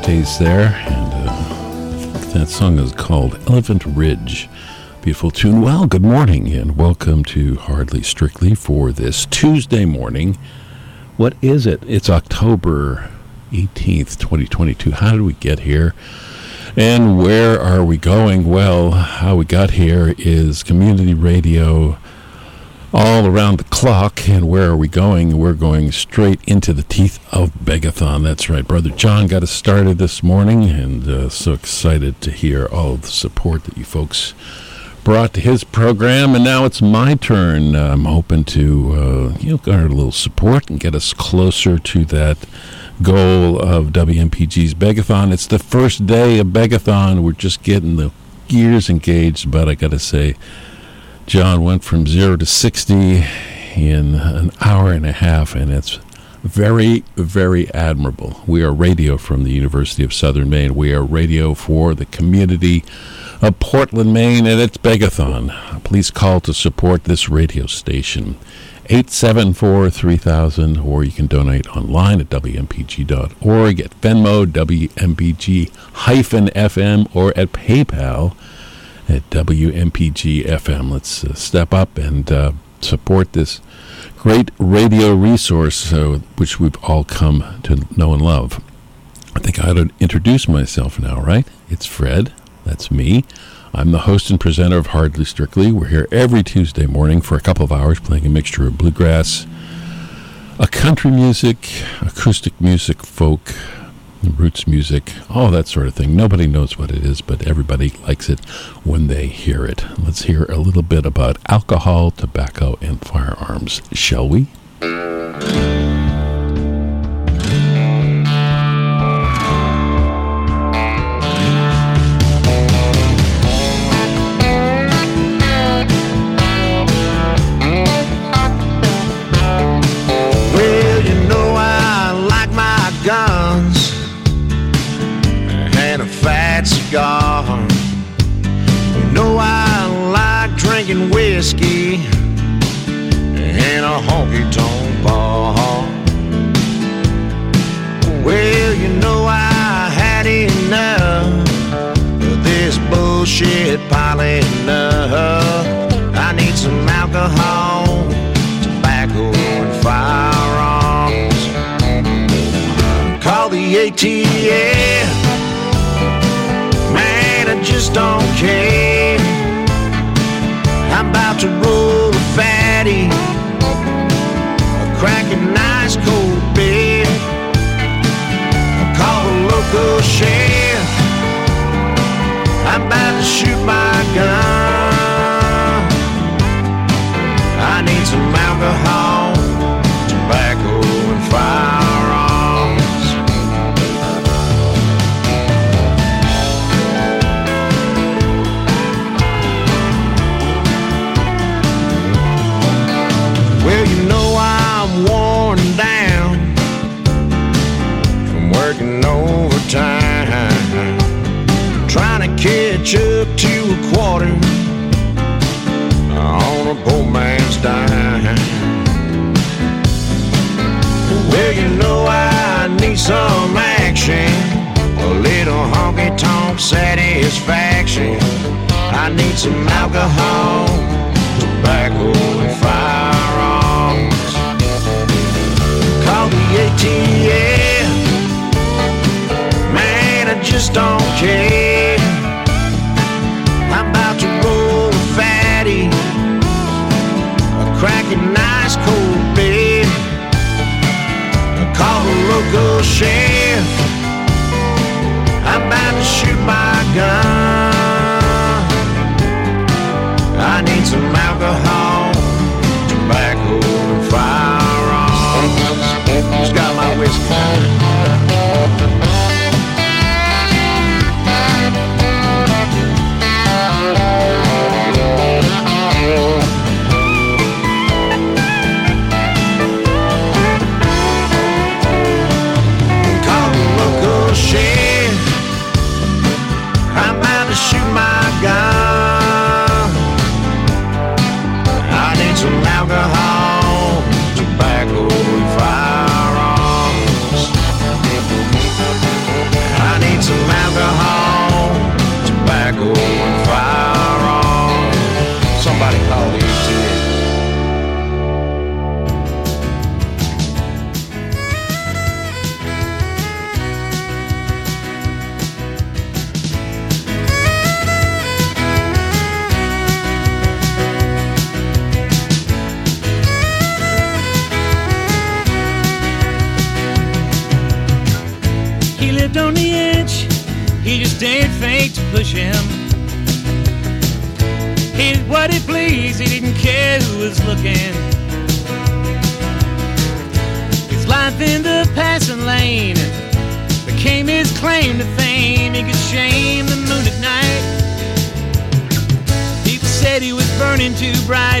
Coyotes there, and uh, that song is called Elephant Ridge. Beautiful tune. Well, good morning, and welcome to Hardly Strictly for this Tuesday morning. What is it? It's October 18th, 2022. How did we get here? And where are we going? Well, how we got here is community radio all around the clock. And where are we going? We're going straight into the teeth of Begathon. That's right. Brother John got us started this morning, and uh, so excited to hear all the support that you folks brought to his program. And now it's my turn. I'm hoping to uh, you know garner a little support and get us closer to that goal of WMPG's Begathon. It's the first day of Begathon. We're just getting the gears engaged, but I got to say John went from zero to 60 in an hour and a half, and it's very, very admirable. We are radio from the University of Southern Maine. We are radio for the community of Portland, Maine, and it's Begathon. Please call to support this radio station. 874-3000 or you can donate online at wmpg.org at Venmo WMPG-FM or at PayPal at WMPG FM. Let's uh, step up and uh, support this great radio resource, uh, which we've all come to know and love. I think I ought to introduce myself now, right? It's Fred. That's me. I'm the host and presenter of Hardly Strictly. We're here every Tuesday morning for a couple of hours playing a mixture of bluegrass, a country music, acoustic music, folk, roots music, all that sort of thing. Nobody knows what it is, but everybody likes it when they hear it. Let's hear a little bit about alcohol, tobacco, and firearms, shall we? Whiskey in a honky tonk bar. Well, you know I had enough of this bullshit piling up. I need some alcohol, tobacco, and firearms. Call the ATF a nice cold. I call the local sheriff. I'm about to shoot my gun. I need some alcohol, man's. Well, you know I need some action, a little honky tonk satisfaction. I need some alcohol, tobacco, and firearms. Call the ATF man, I just don't care. A nice cold. I call the local sheriff. I'm about to shoot my gun. I need some alcohol,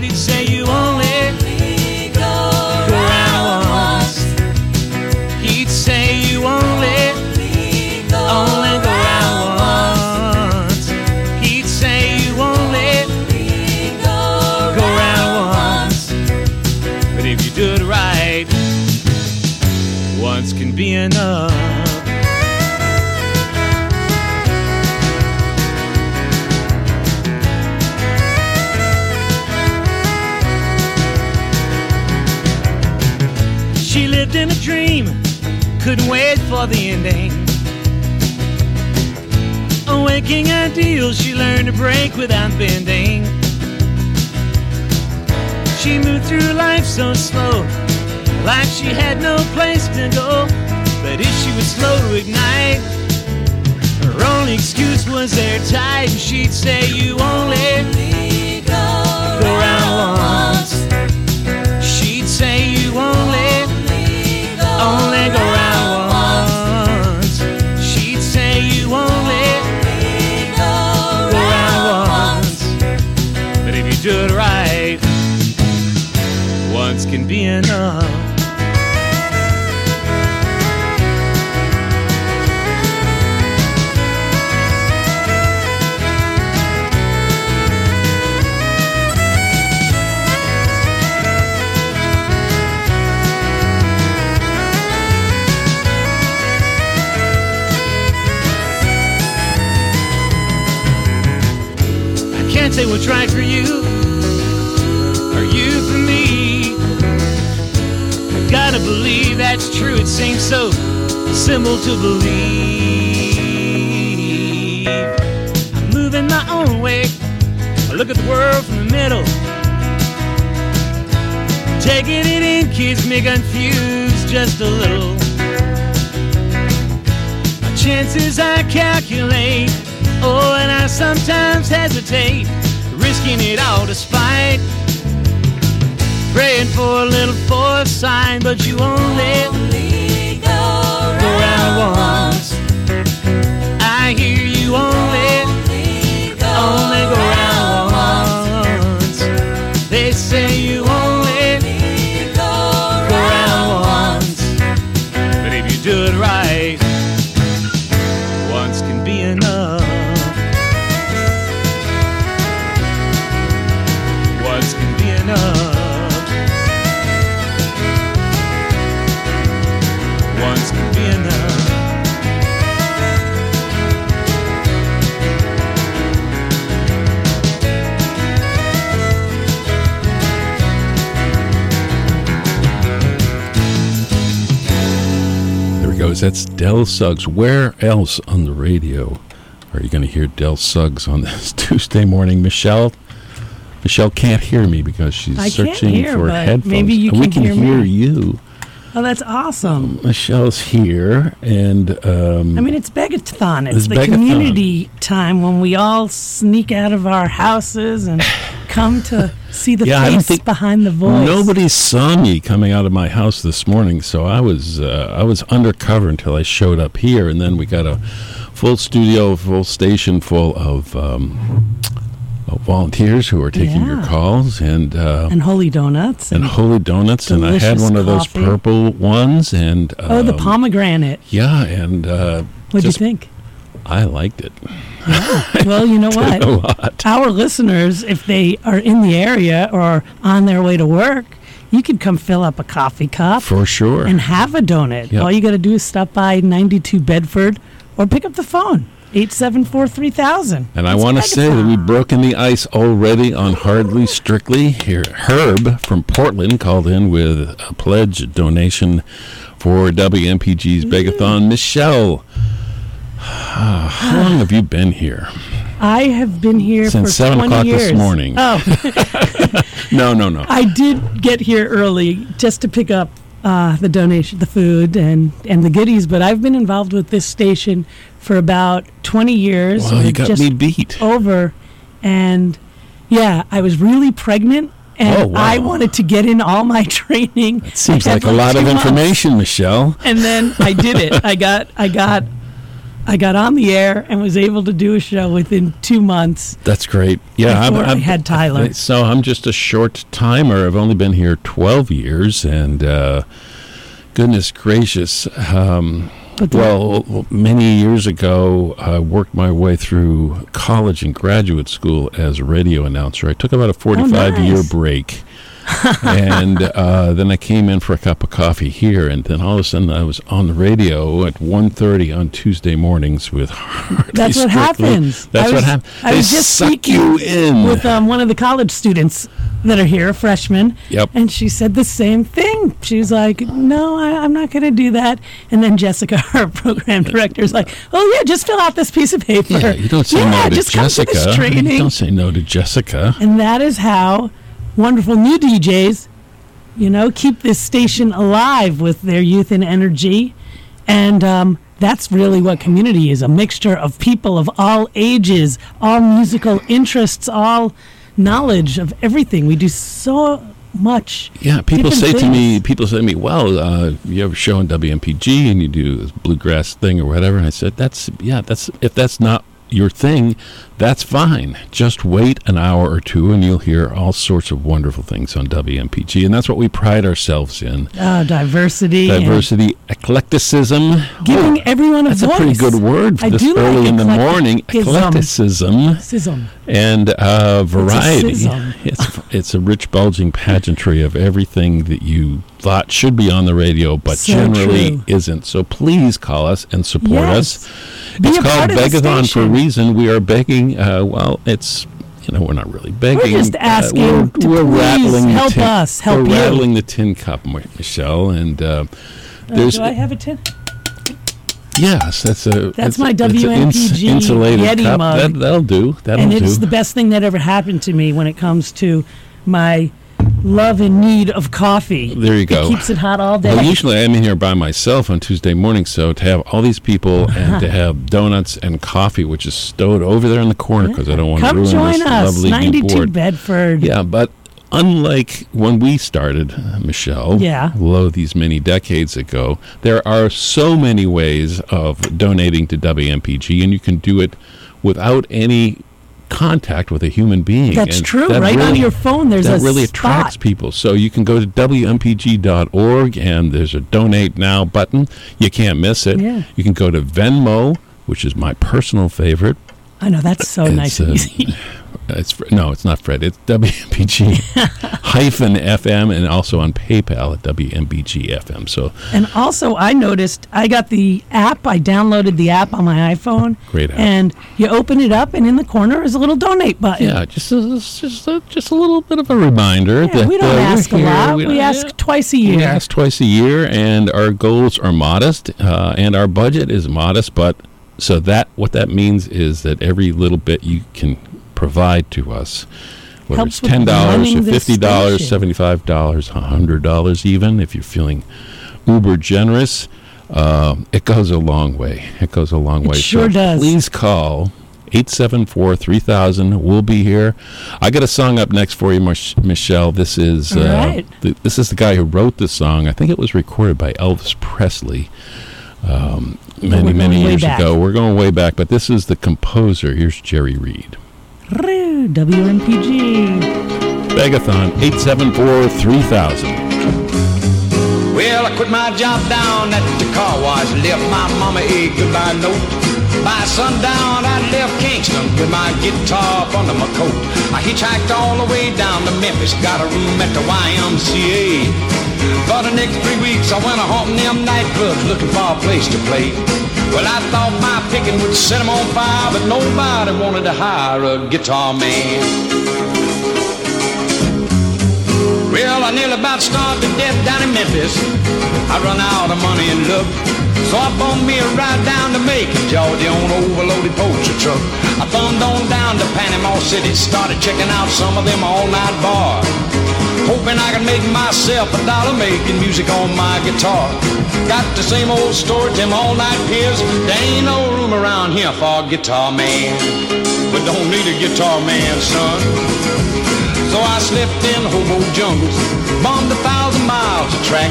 say you She lived in a dream, couldn't wait for the ending. Awaking ideals, she learned to break without bending. She moved through life so slow, like she had no place to go. But if she was slow to ignite, her only excuse was airtight. And she'd say, You only go. She'd I can't say what's right for you believe that's true. It seems so simple to believe. I'm moving my own way. I look at the world from the middle. Taking it in keeps me confused just a little. My chances I calculate. Oh, and I sometimes hesitate, risking it all to spite. Praying for a little foresight, but you only Del Suggs. Where else on the radio are you going to hear Del Suggs on this Tuesday morning? Michelle? Michelle can't hear me because she's I searching hear, for but headphones. maybe you we can can hear me. you. Oh, that's awesome. Michelle's here, and um, I mean, it's Begathon. It's, It's the Begathon. community time when we all sneak out of our houses and come to see the Yeah, face think behind the voice. Nobody saw me coming out of my house this morning, so I was uh, I was undercover until I showed up here, and then we got a full studio, full station full of, um, of volunteers who are taking your calls, and uh, and holy donuts. and holy donuts, and I had one of those coffee. purple ones, and oh, the um, pomegranate. yeah, and uh, what do you think? I liked it Well, you know what? a lot. Our listeners, if they are in the area or on their way to work, you could come fill up a coffee cup For sure. and have a donut. Yep. All you got to do is stop by 92 Bedford or pick up the phone 874 3000. And I want to say that we've broken the ice already on Hardly Strictly. Here, Herb from Portland called in with a pledge donation for WMPG's mm. Begathon. Michelle, how long have you been here? I have been here Since for 7 20 o'clock years. this morning. Oh, No, no, no. I did get here early just to pick up uh, the donation, the food, and and the goodies. But I've been involved with this station for about 20 years. Well, you got me beat. over, and yeah, I was really pregnant. And Oh, wow. I wanted to get in all my training. It seems I like a lot of months. information, Michelle. And then I did it. I got, I got, I got on the air and was able to do a show within two months. That's great. Yeah, Before I had Tyler. So I'm just a short timer. I've only been here 12 years, and uh, goodness gracious. Um, well, many years ago, I worked my way through college and graduate school as a radio announcer. I took about a 45 year nice. break. And uh, then I came in for a cup of coffee here, and then all of a sudden I was on the radio at 1.30 on Tuesday mornings with Hardly That's what Strictly. happens. That's I what was- happens. I was just speaking you in. with um, one of the college students that are here, freshmen. Yep. And she said the same thing. She was like, "No, I, I'm not going to do that." And then Jessica, our program director, is like, "Oh yeah, just fill out this piece of paper. Yeah, you don't say Yeah, no to just come Jessica. this You don't say no to Jessica. And that is how wonderful new DJs, you know, keep this station alive with their youth and energy. And um, that's really what community is a mixture of people of all ages, all musical interests, all knowledge of everything. We do so much. Yeah, people say to me, people say to me, "Well, uh, you have a show on WMPG and you do this bluegrass thing or whatever." And I said, "That's yeah, that's if that's not your thing, that's fine. Just wait an hour or two, and you'll hear all sorts of wonderful things on WMPG, and that's what we pride ourselves in: Uh, diversity. diversity, eclecticism. Giving Oh, everyone a that's voice. a pretty good word for I this early like in the morning. eclecticism. Sism. and uh, variety. schism. It's, it's a rich, bulging pageantry of everything that you thought should be on the radio, but So generally true. isn't. So please call us and support Yes. us. Be it's called part of the Begathon for a reason. We are begging. Uh, well, it's you know we're not really begging. just Uh, we're, to we're please rattling the help tin- us, help we're you. rattling the tin cup, Michelle, and. Uh, Uh, there's do I have a tin? yes, that's a That's my WMPG insulated Yeti cup. mug. That, that'll do. That'll and do. it's the best thing that ever happened to me when it comes to my love and need of coffee. There you go. It keeps it hot all day. Well, usually I'm in here by myself on Tuesday morning, so to have all these people and to have donuts and coffee, which is stowed over there in the corner because I don't want to ruin join this us, lovely new 92 board. Bedford. Yeah, but unlike when we started, uh, Michelle, Yeah. lo these many decades ago, there are so many ways of donating to WMPG, and you can do it without any contact with a human being. That's And true. that Right on your phone, there's that a really spot. attracts people. So you can go to WMPG.org and there's a donate now button. You can't miss it. Yeah. You can go to Venmo, which is my personal favorite. I know that's so It's, nice and uh, easy. It's no, it's not Fred. It's WMPG hyphen FM and also on PayPal at WMPG FM. So And also, I noticed I got the app. I downloaded the app on my iPhone. Great app. And you open it up, and in the corner is a little donate button. yeah, just a, just a, just a little bit of a reminder Yeah, that we don't uh, ask a lot. We, don't- ask yeah. twice a year. We ask twice a year, and our goals are modest, uh, and our budget is modest. But so that what that means is that every little bit you can provide to us, whether Helps it's ten dollars or fifty dollars, seventy-five dollars, hundred dollars, even if you're feeling uber generous, um, it goes a long way. It goes a long It way. sure so does. Please call. 874-3000 we'll be here i got a song up next for you Mich- michelle this is uh, right. th- this is the guy who wrote the song. I think it was recorded by Elvis Presley um, many, many years ago. We're going way back, but this is the composer. Here's Jerry Reed. WMPG. Begathon 874-3000. Well, I quit my job down at the car wash, left my mama a goodbye note. By sundown, I left Kingston with my guitar up under my coat. I hitchhiked all the way down to Memphis, got a room at the YMCA. For the next three weeks, I went a haunting them nightclubs looking for a place to play. Well, I thought my picking would set 'em on fire, but nobody wanted to hire a guitar man. Well, I nearly about starved to death down in Memphis. I run out of money and look. So I bummed me a ride down to Macon, Georgia on an overloaded poacher truck. I thumbed on down to Panama City, started checking out some of them all-night bars. Hoping I could make myself a dollar making music on my guitar. Got the same old story, them all-night peers. There ain't no room around here for a guitar man. But don't need a guitar man, son. So I slipped in hobo jungles, bombed a thousand miles of track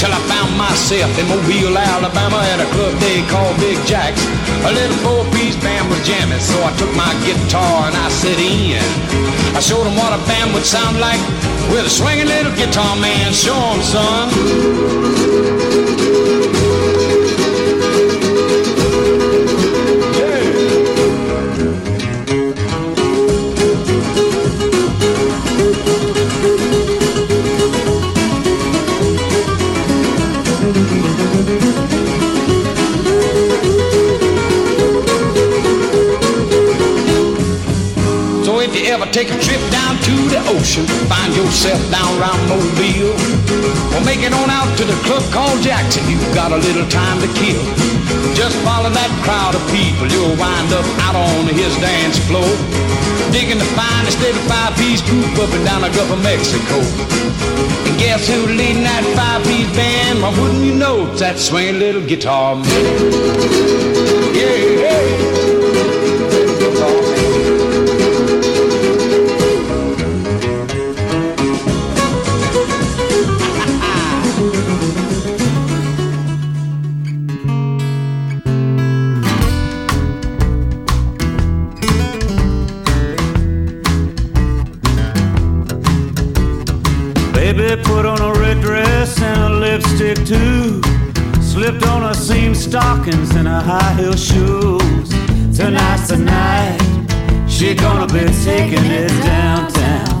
till I found myself in Mobile, Alabama at a club they call Big Jack's. A little four-piece band was jamming, so I took my guitar and I set in. I showed them what a band would sound like with a swinging little guitar man. Show 'em, son. Take a trip down to the ocean, find yourself down around Mobile, or make it on out to the club called Jackson, you've got a little time to kill. Just follow that crowd of people, you'll wind up out on his dance floor, digging the finest little five-piece group up and down the Gulf of Mexico. And guess who's leading that five-piece band? Why wouldn't you know it's that swinging little guitar man? Yeah, yeah. Put on a red dress and a lipstick too. Slipped on a seam stockings and a high heel shoes. Tonight's the night. She gonna be taking it downtown.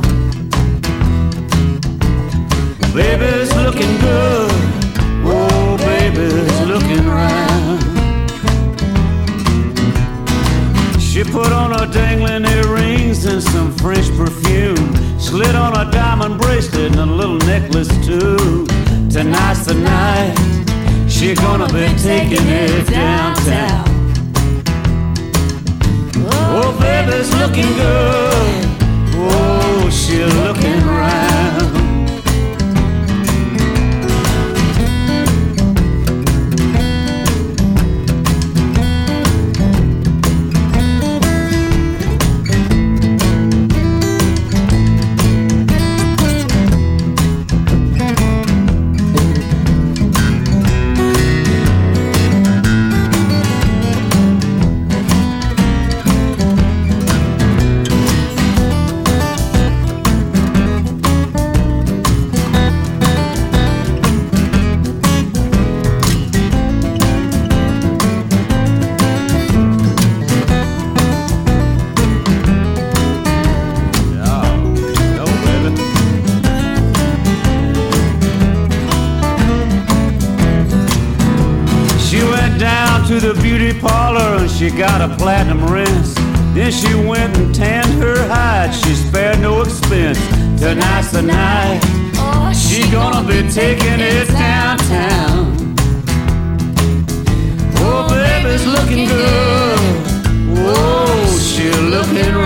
Baby's looking good. Oh, baby's looking round. She put on her dangling earrings and some French perfume. Slid on a diamond bracelet and a little necklace too. Tonight's the night. She gonna be taking it downtown. Oh, baby's looking good. Oh, she looking round. She got a platinum rinse. Then she went and tanned her hide. She spared no expense. Tonight's the night. She gonna be taking it downtown. Oh, baby's looking good. Oh, she looking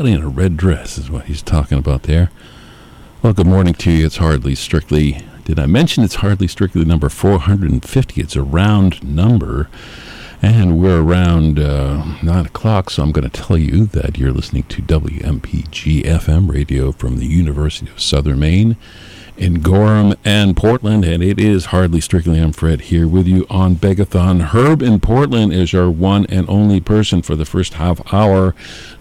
Somebody in a red dress is what he's talking about there. Well, good morning to you. It's hardly strictly. Did I mention it's hardly strictly number 450? It's a round number. And we're around uh, 9 o'clock, so I'm going to tell you that you're listening to WMPG FM radio from the University of Southern Maine in Gorham and Portland, and it is hardly strictly. I'm Fred here with you on Begathon. Herb in Portland is our one and only person for the first half hour.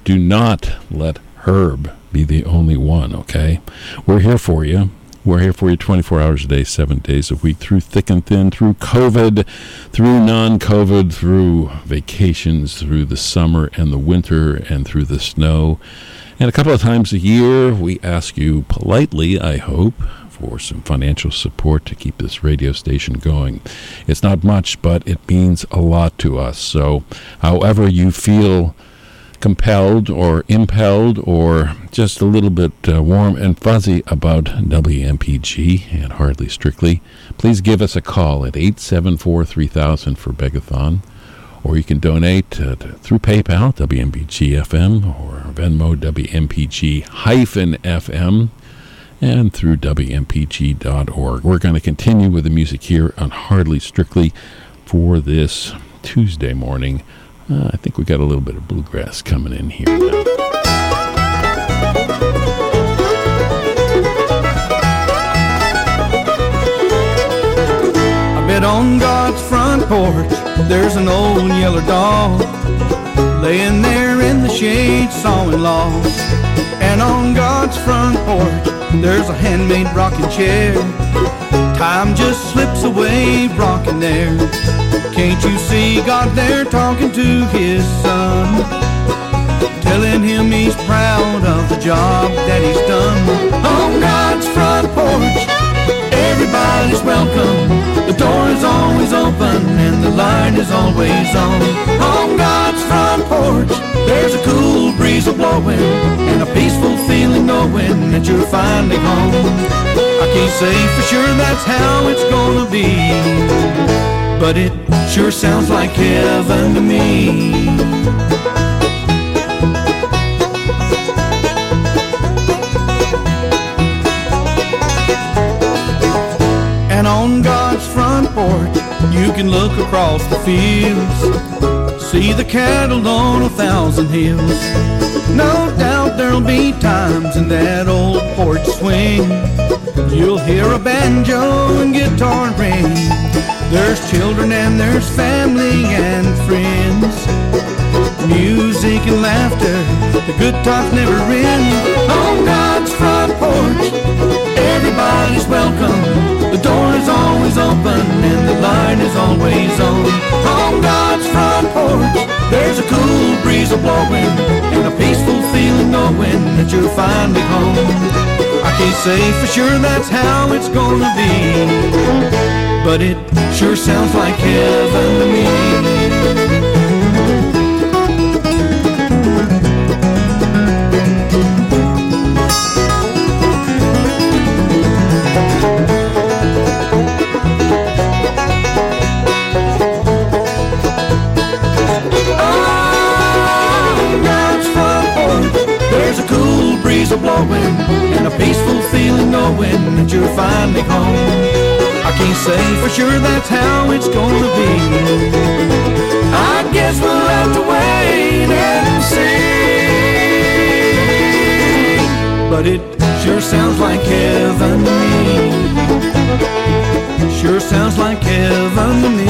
Do not let Herb be the only one, okay? We're here for you. We're here for you 24 hours a day, seven days a week, through thick and thin, through COVID, through non COVID, through vacations, through the summer and the winter, and through the snow. And a couple of times a year, we ask you politely, I hope, for some financial support to keep this radio station going. It's not much, but it means a lot to us. So, however you feel compelled or impelled or just a little bit uh, warm and fuzzy about WMPG and Hardly Strictly, please give us a call at 874 3000 for Begathon. Or you can donate uh, to, through PayPal, WMPG-FM, or Venmo, WMPG-FM, and through WMPG.org. We're going to continue with the music here on Hardly Strictly for this Tuesday morning. Uh, I think we got a little bit of bluegrass coming in here now. I bet on God's front porch there's an old yellow dog laying there in the shade sawing logs. And on God's front porch there's a handmade rocking chair. Time just slips away rocking there. Can't you see God there talking to his son? Telling him he's proud of the job that he's done. On God's front porch, everybody's welcome. The door is always open and the light is always on. On God's front porch, there's a cool breeze a blowing and a peaceful feeling knowing that you're finally home. I can't say for sure that's how it's gonna be, but it sure sounds like heaven to me. And on God's front porch, you can look across the fields, see the cattle on a thousand hills. No doubt there'll be times in that old porch swing. You'll hear a banjo and guitar ring. There's children and there's family and friends. Music and laughter, the good times never end. On God's front porch, everybody's welcome. The door is always open and the light is always on. On God's front porch, there's a cool breeze a blowing and a peaceful feeling knowing that you're finally home. I can't say for sure that's how it's gonna be, but it sure sounds like heaven to me. Breeze a blowing and a peaceful feeling knowing that you're finally home. I can't say for sure that's how it's gonna be. I guess we'll have to wait and see. But it sure sounds like heaven to me. Sure sounds like heaven to me.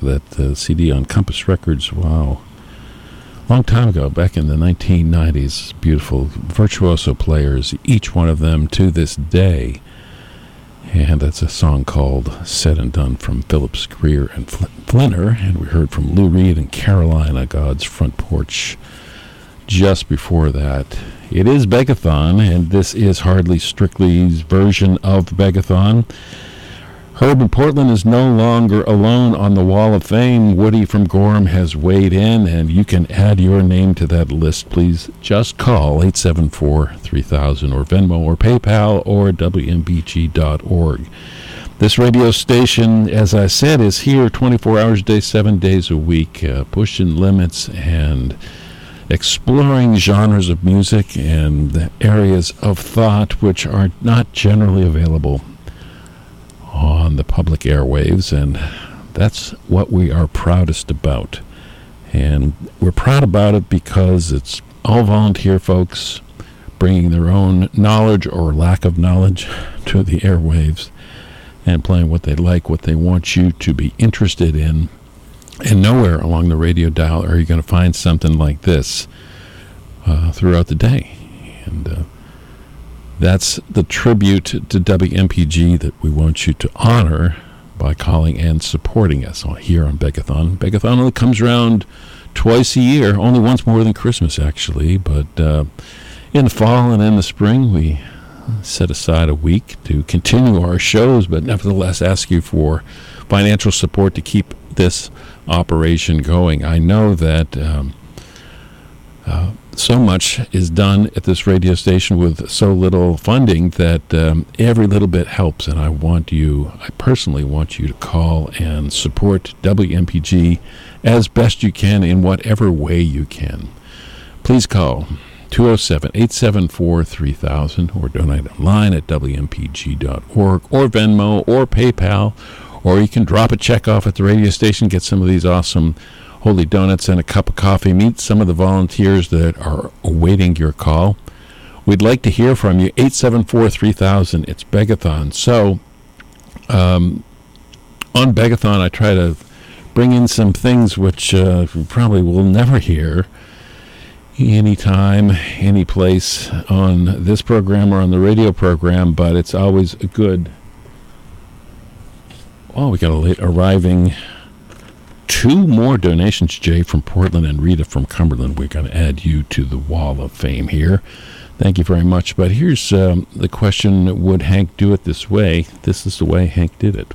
That uh, CD on Compass Records. Wow, long time ago, back in the 1990s. Beautiful virtuoso players, each one of them to this day. And that's a song called Said and Done from Phillips, Grier, and Fl- Flinner. And we heard from Lou Reed and Carolina, God's Front Porch. Just before that, it is Begathon, and this is Hardly Strictly's version of Begathon. Herb in Portland is no longer alone on the Wall of Fame. Woody from Gorham has weighed in, and you can add your name to that list. Please just call 874 3000 or Venmo or PayPal or WMPG.org. This radio station, as I said, is here 24 hours a day, seven days a week, uh, pushing limits and exploring genres of music and areas of thought which are not generally available on the public airwaves, and that's what we are proudest about. And we're proud about it because it's all volunteer folks bringing their own knowledge or lack of knowledge to the airwaves and playing what they like, what they want you to be interested in. And nowhere along the radio dial are you going to find something like this uh, throughout the day. And uh, that's the tribute to WMPG that we want you to honor by calling and supporting us here on Begathon. Begathon only comes around twice a year, only once more than Christmas, actually. But uh, in the fall and in the spring, we set aside a week to continue our shows, but nevertheless ask you for financial support to keep this operation going. I know that. Um, uh, so much is done at this radio station with so little funding that um, every little bit helps. And I want you, I personally want you to call and support WMPG as best you can in whatever way you can. Please call 207 874 3000 or donate online at WMPG.org or Venmo or PayPal. Or you can drop a check off at the radio station, get some of these awesome Holy Donuts and a cup of coffee. Meet some of the volunteers that are awaiting your call. We'd like to hear from you. 874 3000. It's Begathon. So, um, on Begathon, I try to bring in some things which uh, probably will never hear anytime, any place on this program or on the radio program, but it's always good. Oh, we got a late arriving two more donations, Jay from Portland and Rita from Cumberland. We're going to add you to the wall of fame here. Thank you very much. But here's um, the question Would Hank do it this way? This is the way Hank did it.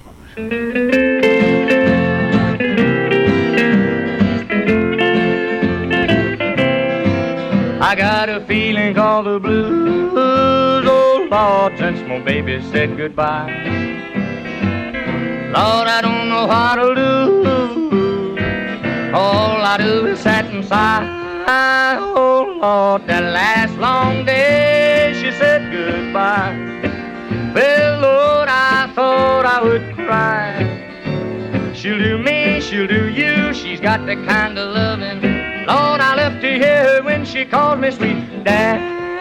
I got a feeling called the blues, oh Lord, since my baby said goodbye. Lord, I don't know how to do. All I do is sit and sigh. Oh Lord, that last long day she said goodbye. Well, Lord, I thought I would cry. She'll do me, she'll do you. She's got the kind of loving. Lord, I love to hear her when she calls me sweet daddy.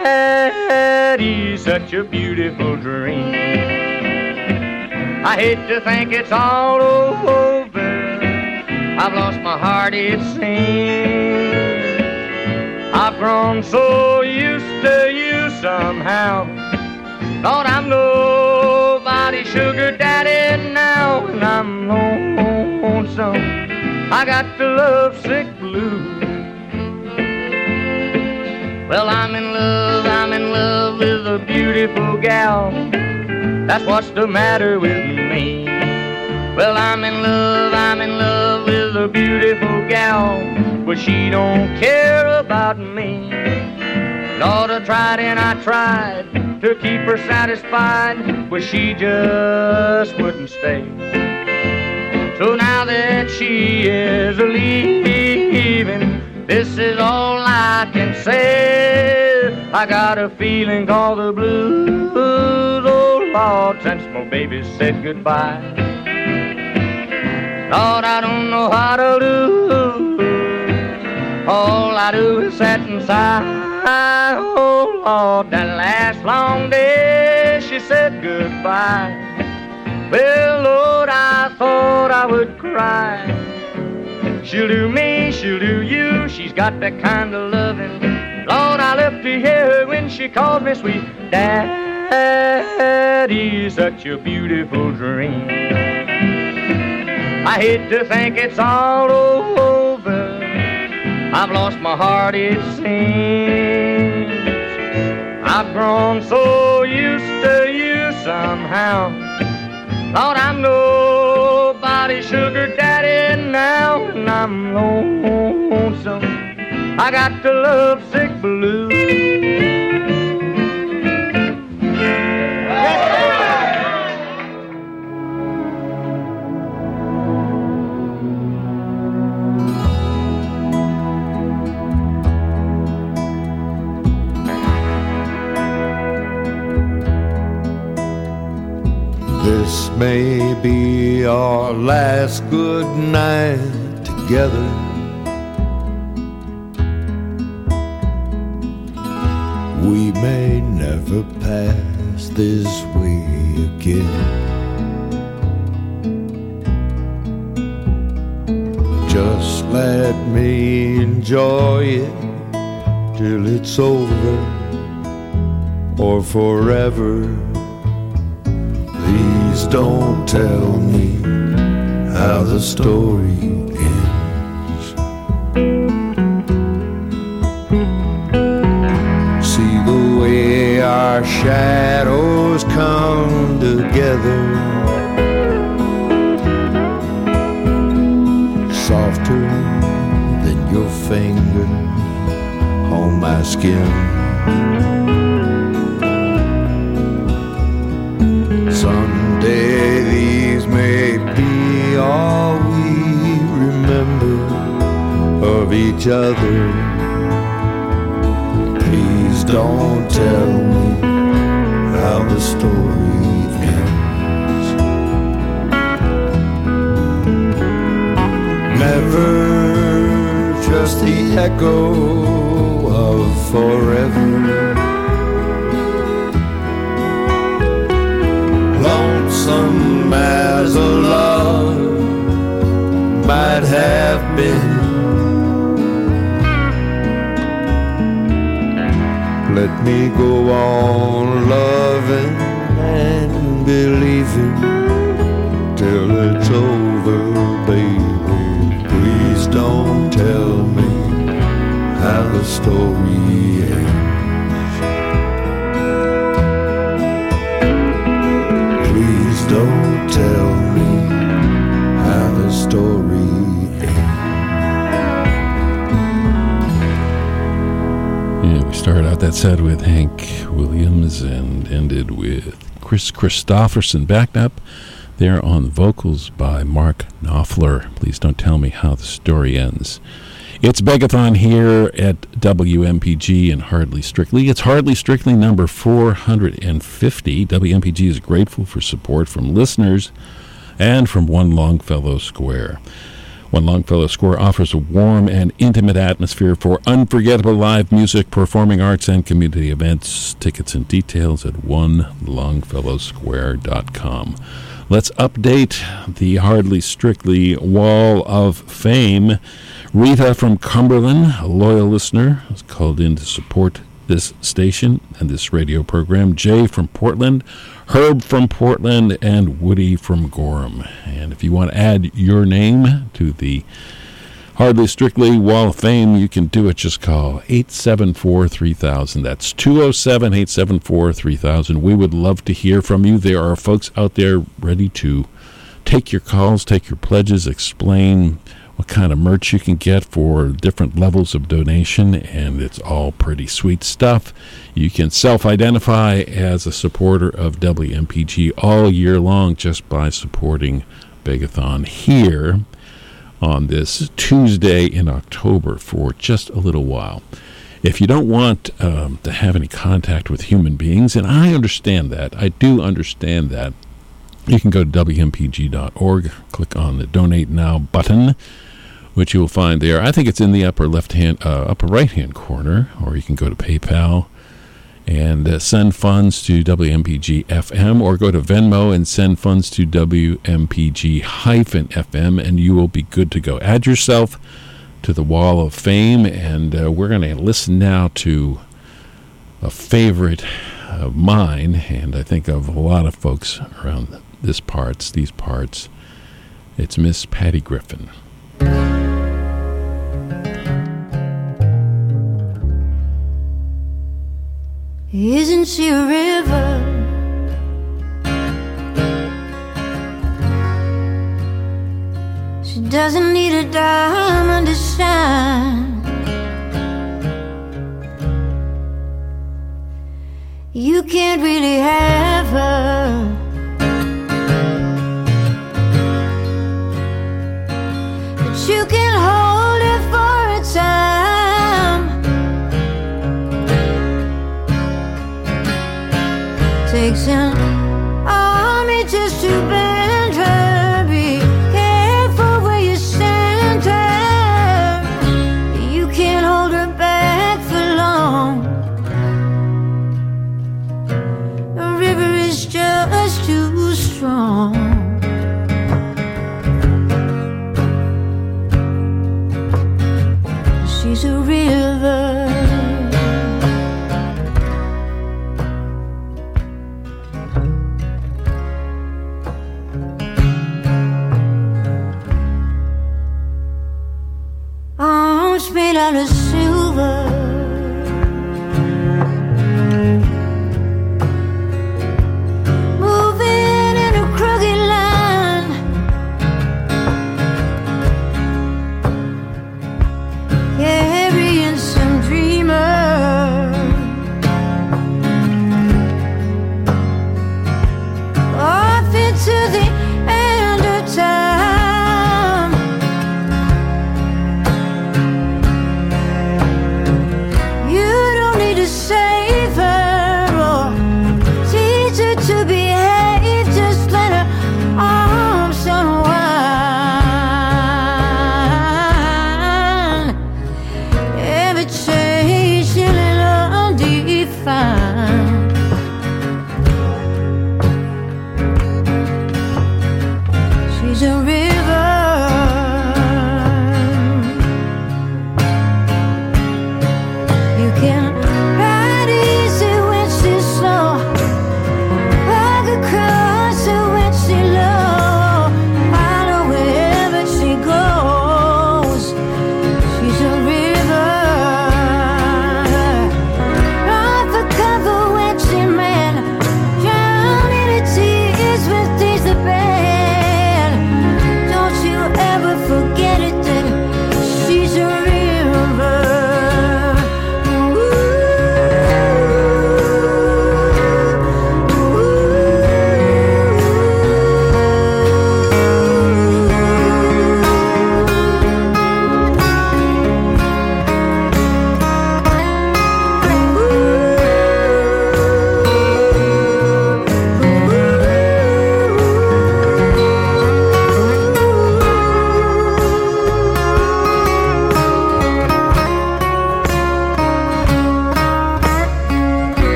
Such a beautiful dream. I hate to think it's all over. I've lost my heart, it seems. I've grown so used to you somehow. Lord, I'm nobody's sugar daddy now, and I'm lonesome. I got the lovesick blues. Well, I'm in love, I'm in love with a beautiful gal. That's what's the matter with me. Well, I'm in love, I'm in love a beautiful gal, but she don't care about me. Lord, I tried and I tried to keep her satisfied, but she just wouldn't stay. So now that she is leaving, this is all I can say. I got a feeling called the blues, oh Lord, since my baby said goodbye. Lord, I don't know how to do. All I do is sit and sigh. Oh thought that last long day she said goodbye. Well, Lord, I thought I would cry. She'll do me, she'll do you. She's got that kind of loving. Lord, I love to hear her when she calls me sweet daddy. Such a beautiful dream. I hate to think it's all over. I've lost my heart, it seems. I've grown so used to you somehow. Lord, I'm nobody's sugar daddy now, and I'm lonesome. I got the lovesick blues. This may be our last good night together. We may never pass this way again. Just let me enjoy it till it's over or forever. Please don't tell me how the story ends. See the way our shadows come together. Softer than your fingers on my skin. All we remember of each other. Please don't tell me how the story ends. Never trust the echo of forever. lonesome as a love might have been. Let me go on loving and believing till it's over, baby. Please don't tell me how the story that set with Hank Williams and ended with Kris Kristofferson backed up there on vocals by Mark Knopfler. Please don't tell me how the story ends. It's Begathon here at WMPG and Hardly Strictly. It's Hardly Strictly number 450. WMPG is grateful for support from listeners and from One Longfellow Square. One Longfellow Square offers a warm and intimate atmosphere for unforgettable live music, performing arts, and community events. Tickets and details at onelongfellowsquare.com. Let's update the Hardly Strictly Wall of Fame. Rita from Cumberland, a loyal listener, has called in to support this station and this radio program. Jay from Portland, Herb from Portland, and Woody from Gorham. And if you want to add your name to the Hardly Strictly Wall of Fame, you can do it. Just call 874 3000. That's 207 874 3000. We would love to hear from you. There are folks out there ready to take your calls, take your pledges, explain what kind of merch you can get for different levels of donation, and it's all pretty sweet stuff. You can self identify as a supporter of WMPG all year long just by supporting Begathon here on this Tuesday in October for just a little while. If you don't want um, to have any contact with human beings, and I understand that, I do understand that, you can go to WMPG.org, click on the Donate Now button, which you will find there. I think it's in the upper left hand, uh, upper right hand corner, or you can go to PayPal and uh, send funds to WMPG FM or go to Venmo and send funds to WMPG FM and you will be good to go. Add yourself to the wall of fame and uh, we're going to listen now to a favorite of mine and I think of a lot of folks around this parts, these parts. It's Miss Patty Griffin. Isn't she a river? She doesn't need a diamond to shine. You can't really have her.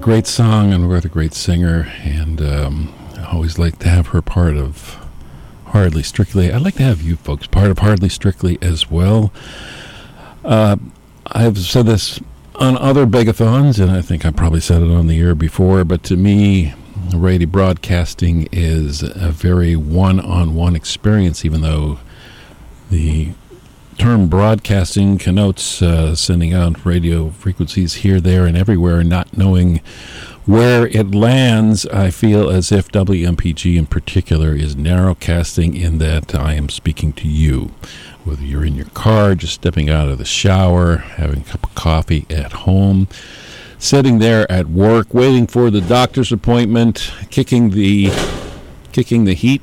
Great song and what a great singer. And um, I always like to have her part of Hardly Strictly. I'd like to have you folks part of Hardly Strictly as well. Uh, I've said this on other begathons, and I think I probably said it on the air before, but to me, radio broadcasting is a very one on one experience, even though the term broadcasting connotes uh, sending out radio frequencies here, there, and everywhere, and not knowing where it lands. I feel as if WMPG in particular is narrowcasting in that I am speaking to you. Whether you're in your car, just stepping out of the shower, having a cup of coffee at home, sitting there at work, waiting for the doctor's appointment, kicking the kicking the heat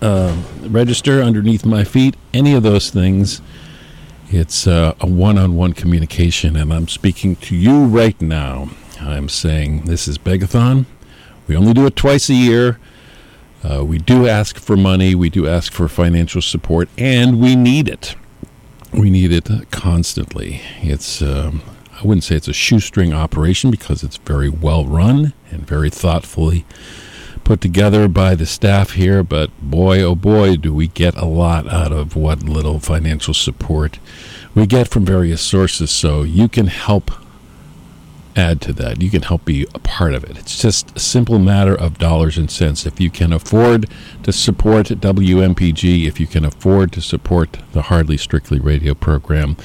uh, register underneath my feet, any of those things. It's uh, a one on one communication, and I'm speaking to you right now. I'm saying this is Begathon. We only do it twice a year. Uh, we do ask for money, we do ask for financial support, and we need it. We need it constantly. It's, um, I wouldn't say it's a shoestring operation because it's very well run and very thoughtfully put together by the staff here, but boy, oh boy, do we get a lot out of what little financial support we get from various sources. So you can help add to that. You can help be a part of it. It's just a simple matter of dollars and cents. If you can afford to support WMPG, if you can afford to support the Hardly Strictly radio program,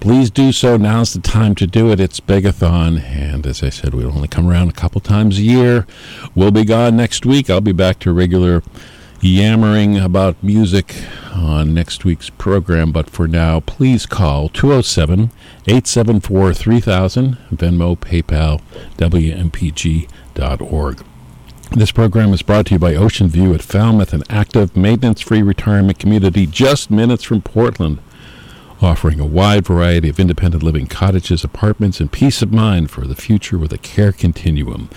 please do so. Now's the time to do it. It's Begathon, and as I said, we only come around a couple times a year. We'll be gone next week. I'll be back to regular yammering about music on next week's program. But for now, please call 207 874 3000, Venmo, PayPal, WMPG.org. This program is brought to you by Ocean View at Falmouth, an active, maintenance free retirement community just minutes from Portland, offering a wide variety of independent living cottages, apartments, and peace of mind for the future with a care continuum.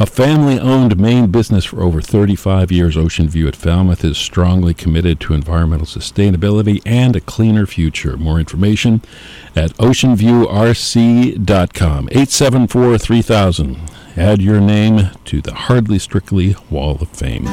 A family owned Maine business for over 35 years, Ocean View at Falmouth is strongly committed to environmental sustainability and a cleaner future. More information at oceanviewrc.com. 874 3000. Add your name to the Hardly Strictly Wall of Fame.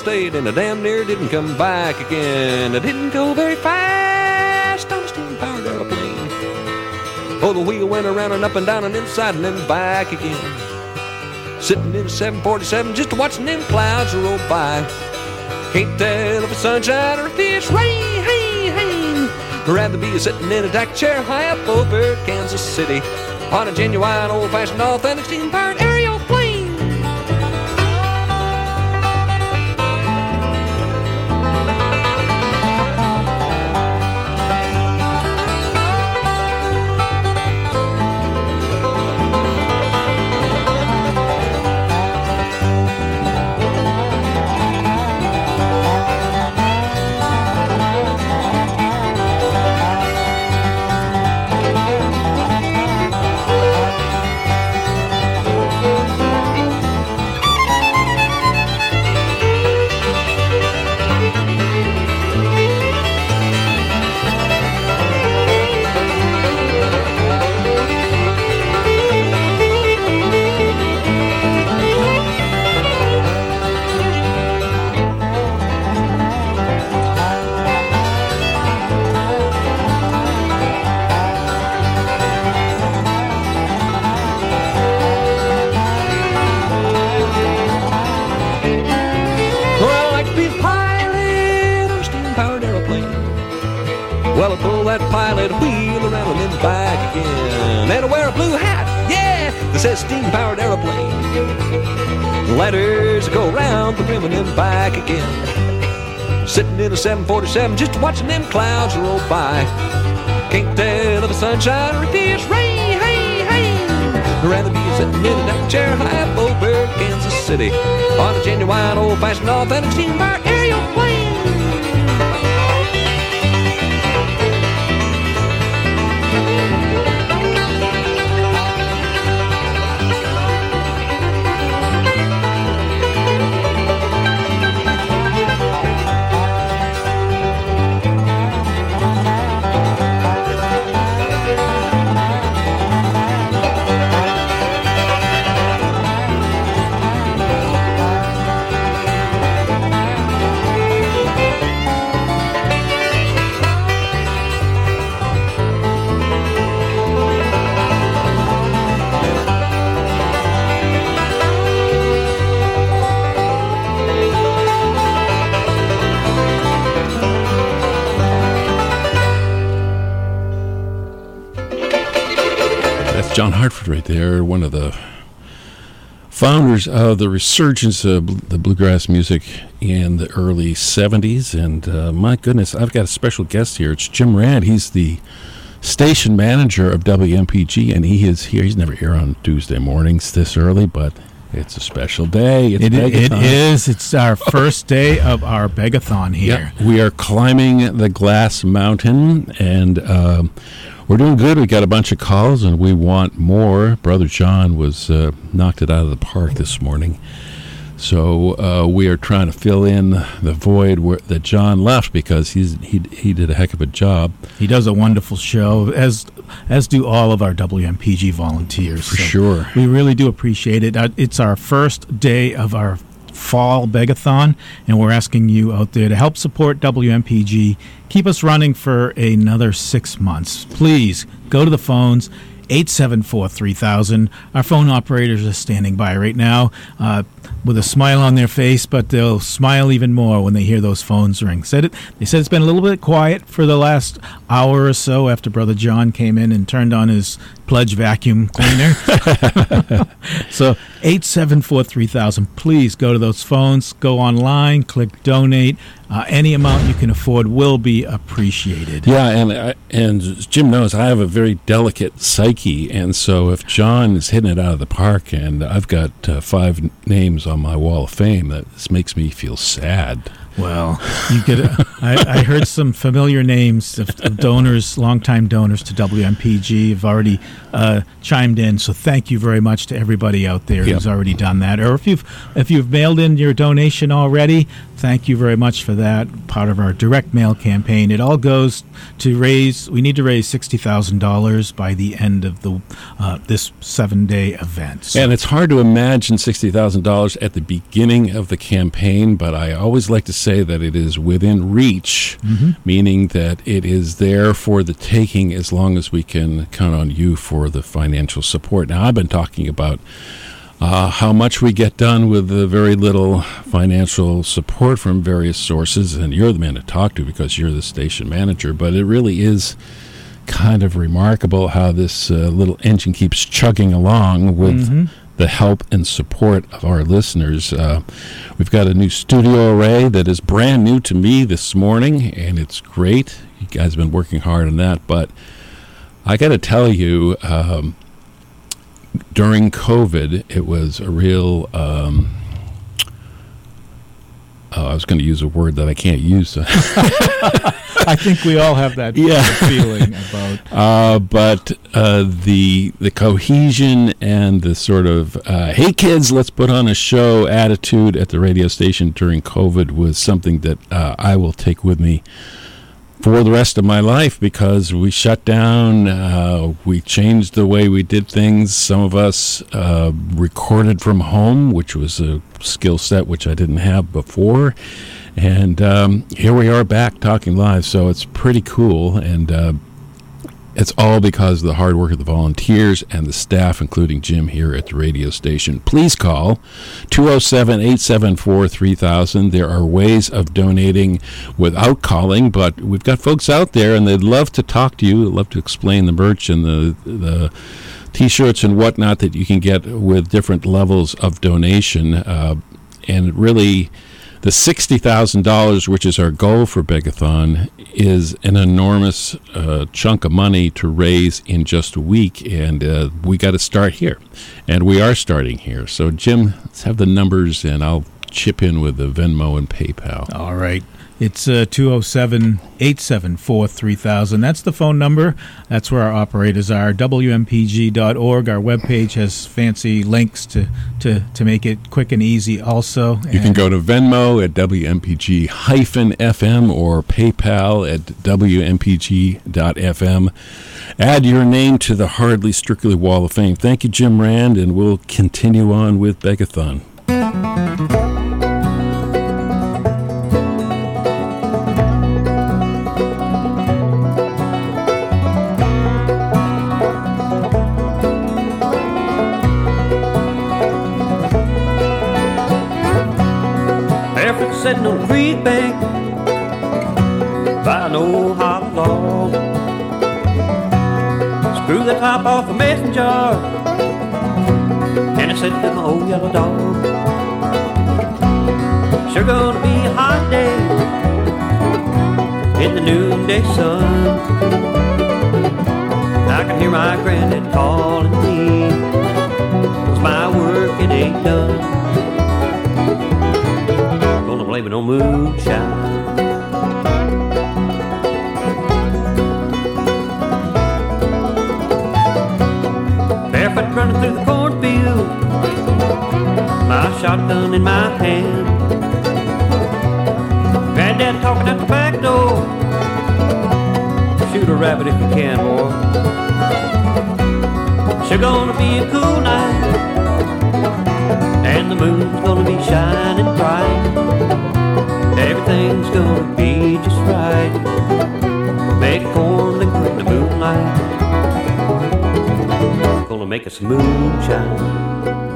Airplane. State and I damn near didn't come back again. I didn't go very fast on a steam-powered airplane. Oh, the wheel went around and up and down and inside and then back again. Sitting in a 747 just watching them clouds roll by. Can't tell if it's sunshine or if it's rain. Hey, hey. I'd rather be sitting in a deck chair high up over Kansas City on a genuine old-fashioned authentic steam-powered 747, just watching them clouds roll by. Can't tell if it's sunshine or if it's rain. Hey, hey. I'd rather be sitting in a deck chair high up over Kansas City on a genuine old-fashioned authentic steam-powered right there, one of the founders of the resurgence of the bluegrass music in the early 70s. And uh, my goodness, I've got a special guest here. It's Jim Rand. He's the station manager of WMPG, and he is here. He's never here on Tuesday mornings this early, but it's a special day. It's It, it is. It's our first day of our begathon here. Yeah, we are climbing the Glass Mountain, and um, we're doing good. We got a bunch of calls, and we want more. Brother John was uh, knocked it out of the park this morning. So uh, we are trying to fill in the void where, that John left because he's he he did a heck of a job. He does a wonderful show, as as do all of our WMPG volunteers. For sure. we really do appreciate it. Uh, It's our first day of our fall begathon, and we're asking you out there to help support WMPG. Keep us running for another six months. Please go to the phones. 874 3000. Our phone operators are standing by right now uh, with a smile on their face, but they'll smile even more when they hear those phones ring. Said it, they said it's been a little bit quiet for the last hour or so after Brother John came in and turned on his Pledge vacuum cleaner. so 874 3000. Please go to those phones, go online, click donate. Uh, any amount you can afford will be appreciated. Yeah, and I, and Jim knows I have a very delicate psyche, and so if John is hitting it out of the park, and I've got uh, five n- names on my wall of fame, that this makes me feel sad. Well, you get. I, I heard some familiar names of, of donors, longtime donors to WMPG, have already uh, chimed in. So thank you very much to everybody out there Yep. who's already done that. Or if you've if you've mailed in your donation already, thank you very much for that. Part of our direct mail campaign. It all goes to raise. We need to raise sixty thousand dollars by the end of the uh, this seven day event. So- And it's hard to imagine sixty thousand dollars at the beginning of the campaign, but I always like to say that it is within reach, meaning that it is there for the taking as long as we can count on you for the financial support. Now, I've been talking about uh, how much we get done with the very little financial support from various sources, and you're the man to talk to because you're the station manager. But it really is kind of remarkable how this uh, little engine keeps chugging along with the help and support of our listeners. Uh, we've got a new studio array that is brand new to me this morning, and it's great. You guys have been working hard on that, but I got to tell you, um, during COVID, it was a real. Um, oh, I was going to use a word that I can't use. I think we all have that Yeah. feeling about Uh, but uh, the the cohesion and the sort of uh, hey kids, let's put on a show attitude at the radio station during COVID was something that uh, I will take with me for the rest of my life because we shut down, uh, we changed the way we did things. Some of us uh, recorded from home, which was a skill set which I didn't have before. And um, here we are back talking live, so it's pretty cool. And uh, it's all because of the hard work of the volunteers and the staff, including Jim here at the radio station. Please call 207 874 3000. There are ways of donating without calling, but we've got folks out there and they'd love to talk to you, they'd love to explain the merch and the, the t shirts and whatnot that you can get with different levels of donation. Uh, and really the $60,000, which is our goal for Begathon, is an enormous uh, chunk of money to raise in just a week. And uh, we got to start here. And we are starting here. So, Jim, let's have the numbers and I'll chip in with the Venmo and PayPal. All right. It's uh, 207 874 3000. That's the phone number. That's where our operators are. WMPG.org. Our webpage has fancy links to, to, to make it quick and easy also. You can go to Venmo at WMPG-FM or PayPal at WMPG.FM. Add your name to the Hardly Strictly Wall of Fame. Thank you, Jim Rand, and we'll continue on with Begathon. Top off a mason jar, and I said to my old yellow dog, Sure gonna be a hot day in the noonday sun. I can hear my granddad calling me, 'cause my work it ain't done. Gonna blame it on moonshine. rabbit running through the cornfield. My shotgun in my hand. Granddad talking at the back door. Shoot a rabbit if you can, boy. Sure gonna be a cool night. And the moon's gonna be shining bright. Everything's gonna be just right. Make corn liquid in the moonlight make us moonshine.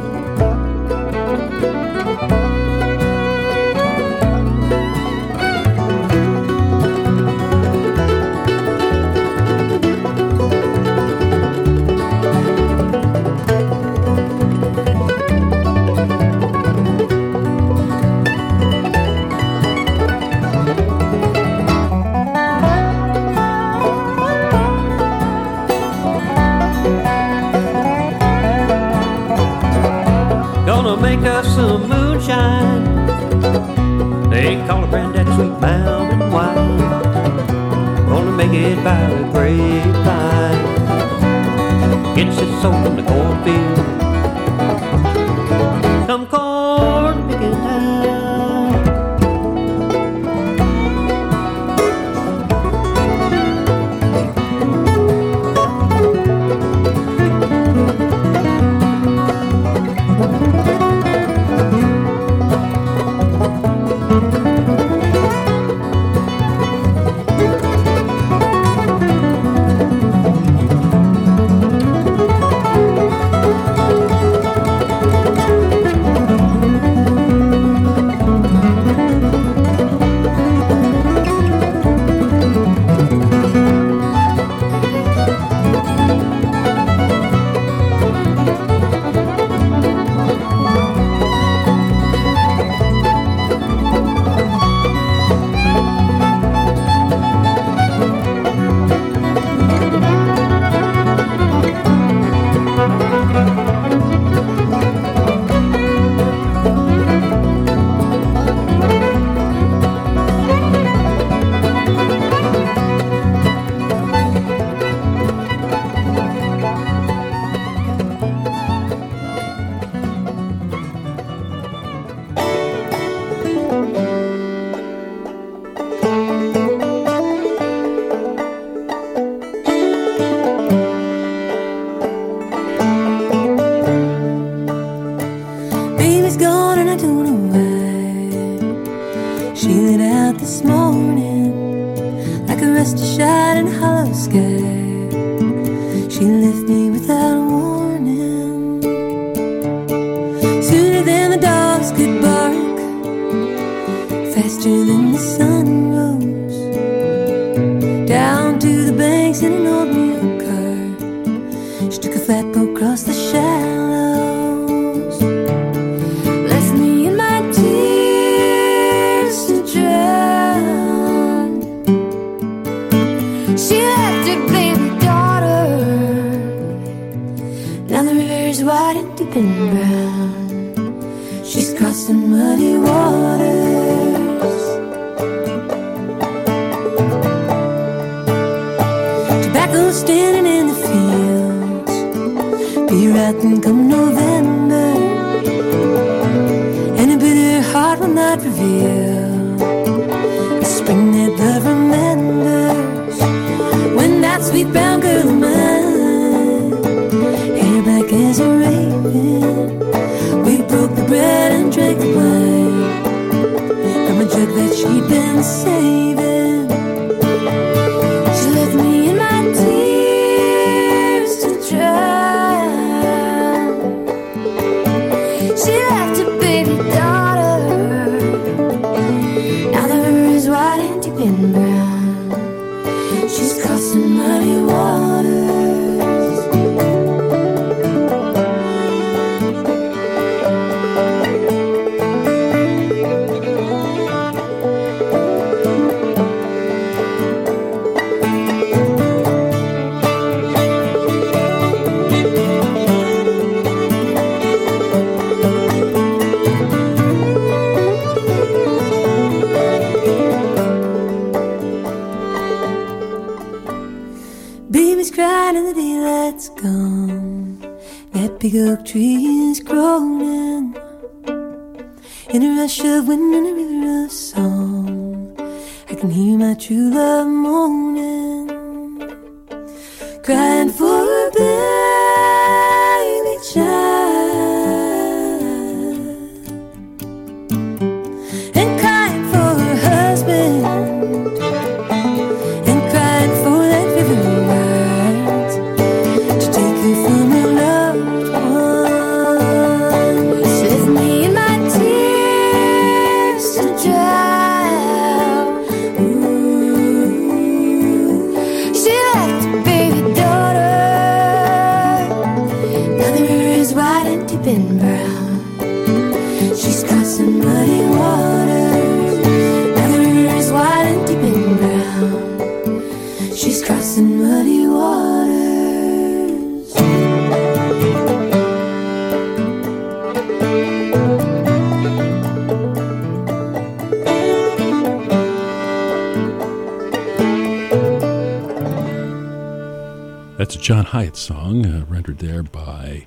Hiatt song, uh, rendered there by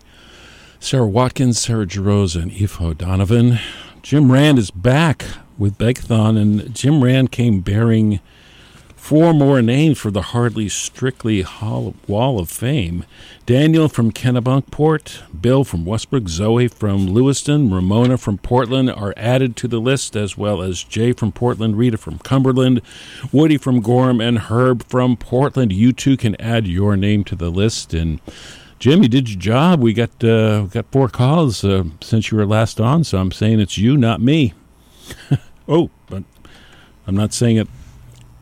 Sara Watkins, Sarah Jarosz, and Aoife O'Donovan. Jim Rand is back with Begathon, and Jim Rand came bearing four more names for the Hardly Strictly Hall Wall of Fame. Daniel from Kennebunkport, Bill from Westbrook, Zoe from Lewiston, Ramona from Portland are added to the list, as well as Jay from Portland, Rita from Cumberland, Woody from Gorham, and Herb from Portland. You too can add your name to the list. And Jim, you did your job. We got uh, got four calls uh, since you were last on, so I'm saying it's you, not me. oh, but I'm not saying it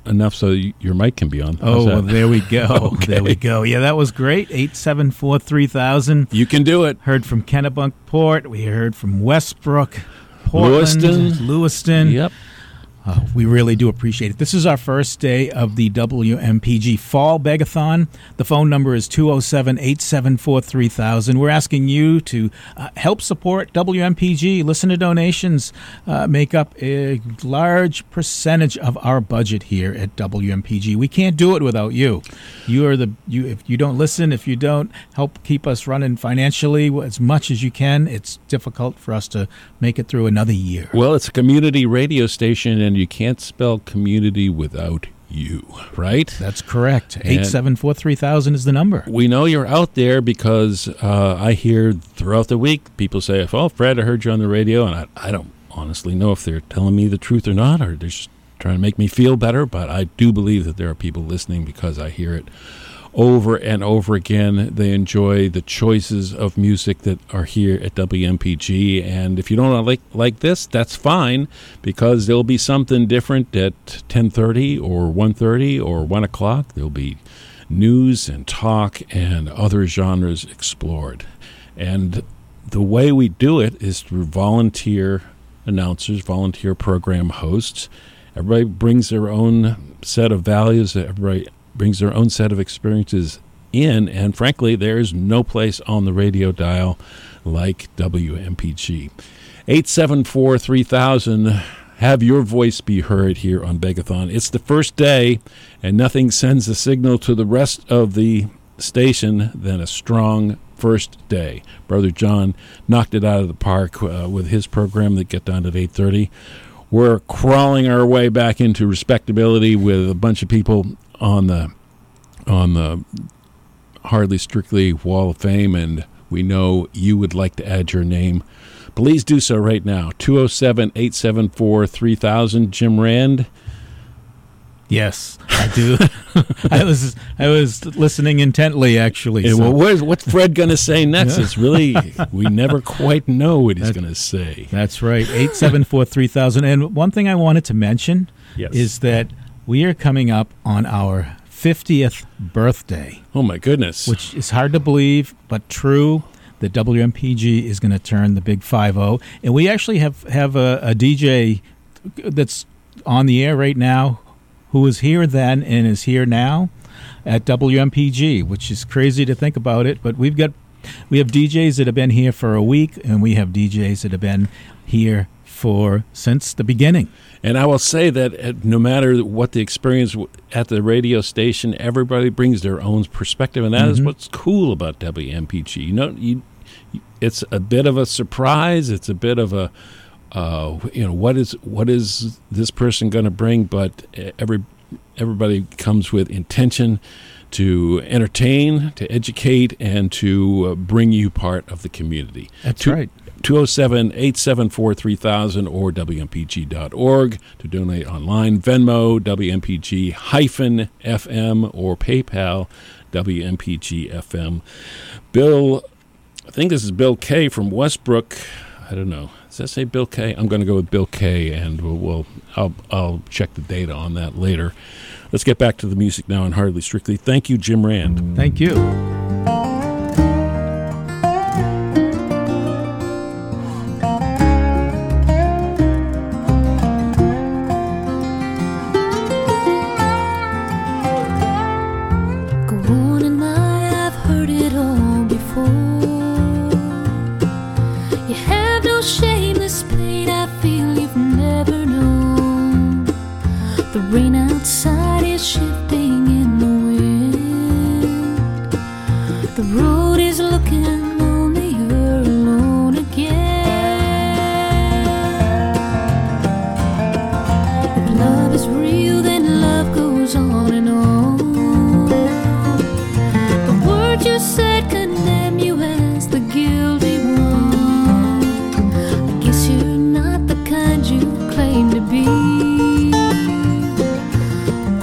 enough so your mic can be on. Oh, well, there we go. Okay. There we go. Yeah, that was great. 874 3000. You can do it. Heard from Kennebunkport. We heard from Westbrook, Portland, Lewiston. Lewiston. Yep. Uh, we really do appreciate it. This is our first day of the WMPG Fall Begathon. The phone number is 207 874 3000. We're asking you to uh, help support WMPG. Listen to donations uh, make up a large percentage of our budget here at WMPG. We can't do it without you. You are the you. If you don't listen, if you don't help keep us running financially as much as you can, it's difficult for us to make it through another year. Well, it's a community radio station, and you can't spell community without you, right? That's correct. And- Eight seven four three thousand is the number. We know you're out there because uh, I hear throughout the week people say, "Oh, Fred, I heard you on the radio," and I, I don't honestly know if they're telling me the truth or not, or they're just trying to make me feel better. But I do believe that there are people listening because I hear it over and over again. They enjoy the choices of music that are here at WMPG, and if you don't like like this, that's fine because there'll be something different at 10:30 or 1:30 or 1 o'clock. There'll be news and talk and other genres explored, and the way we do it is through volunteer announcers, volunteer program hosts. Everybody brings their own set of values. Everybody brings their own set of experiences in, and frankly, there's no place on the radio dial like WMPG. 874 3000. Have your voice be heard here on Begathon. It's the first day, and nothing sends a signal to the rest of the station than a strong first day. Brother John knocked it out of the park uh, with his program that get done at 8:30. We're crawling our way back into respectability with a bunch of people on the on the hardly strictly Wall of Fame, and we know you would like to add your name. Please do so right now. 207 874 3000. Jim Rand. Yes, I do. I was I was listening intently, actually. So- well, where's, what's Fred going to say next? Yeah. It's really, we never quite know what he's going to say. That's right. Eight seven four three thousand. And one thing I wanted to mention Yes. is that we are coming up on our fiftieth birthday. Oh, my goodness. Which is hard to believe, but true. The WMPG is going to turn the big five zero, and we actually have have a, a DJ that's on the air right now, who was here then and is here now at WMPG, which is crazy to think about it. But we've got we have DJs that have been here for a week, and we have DJs that have been here for since the beginning. And I will say that uh, no matter what the experience at the radio station, everybody brings their own perspective, and that is Mhm. what's cool about WMPG. You know, you, it's a bit of a surprise. It's a bit of a uh, you know what is what is this person going to bring but every everybody comes with intention to entertain to educate and to uh, bring you part of the community That's Two- right. 207 874 3000 or WMPG.org to donate online. Venmo, WMPG hyphen FM or PayPal, WMPG FM. Bill, I think this is Bill K from Westbrook. I don't know. Does that say Bill K? I'm going to go with Bill K, and we'll, we'll I'll, I'll check the data on that later. Let's get back to the music now and Hardly Strictly. Thank you, Jim Rand. Thank you.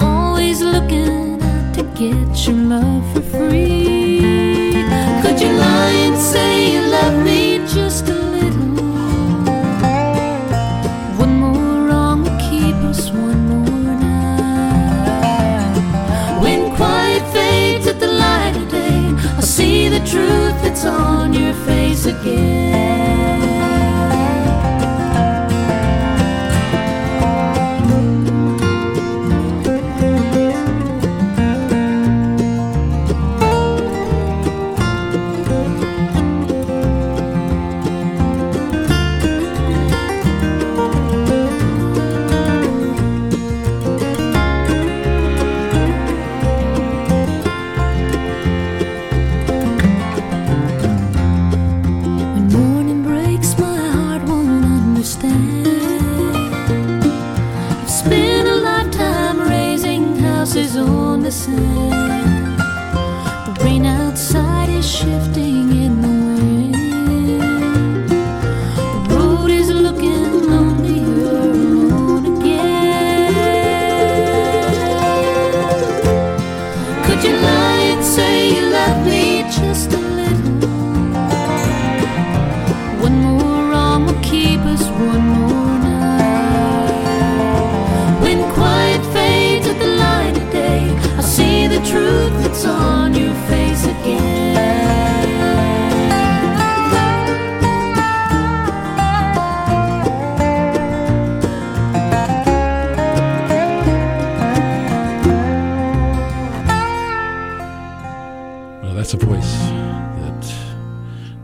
Always looking out to get your love for free. Could you lie and say you love me just a little? One more wrong will keep us one more night. When quiet fades at the light of day, I'll see the truth that's on your face again.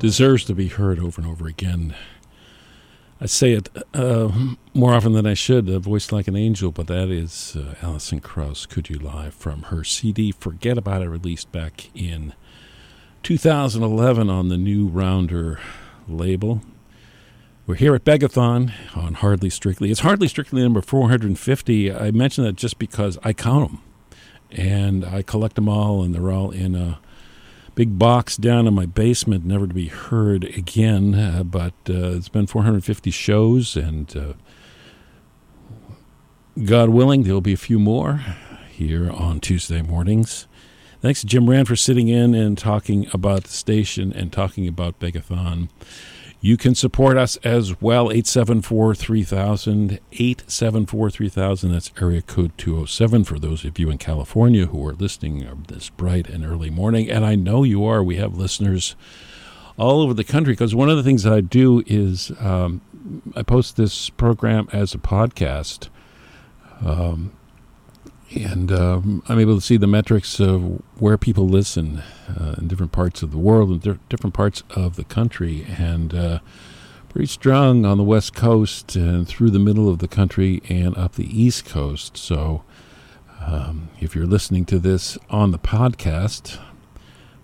Deserves to be heard over and over again. I say it uh, more often than I should, a voice like an angel, but that is uh, Alison Krauss, Could You Lie, from her CD Forget About It, released back in 2011 on the New Rounder label. We're here at Begathon on Hardly Strictly. It's Hardly Strictly number 450. I mention that just because I count them and I collect them all, and they're all in a big box down in my basement, never to be heard again. Uh, but uh, it's been 450 shows, and uh, God willing, there'll be a few more here on Tuesday mornings. Thanks to Jim Rand for sitting in and talking about the station and talking about Begathon. You can support us as well, 874 3000, 874 3000. That's area code 207 for those of you in California who are listening this bright and early morning. And I know you are. We have listeners all over the country because one of the things that I do is um, I post this program as a podcast. Um, and um, I'm able to see the metrics of where people listen uh, in different parts of the world and di- different parts of the country, and uh, pretty strong on the west coast and through the middle of the country and up the east coast. So, um, if you're listening to this on the podcast,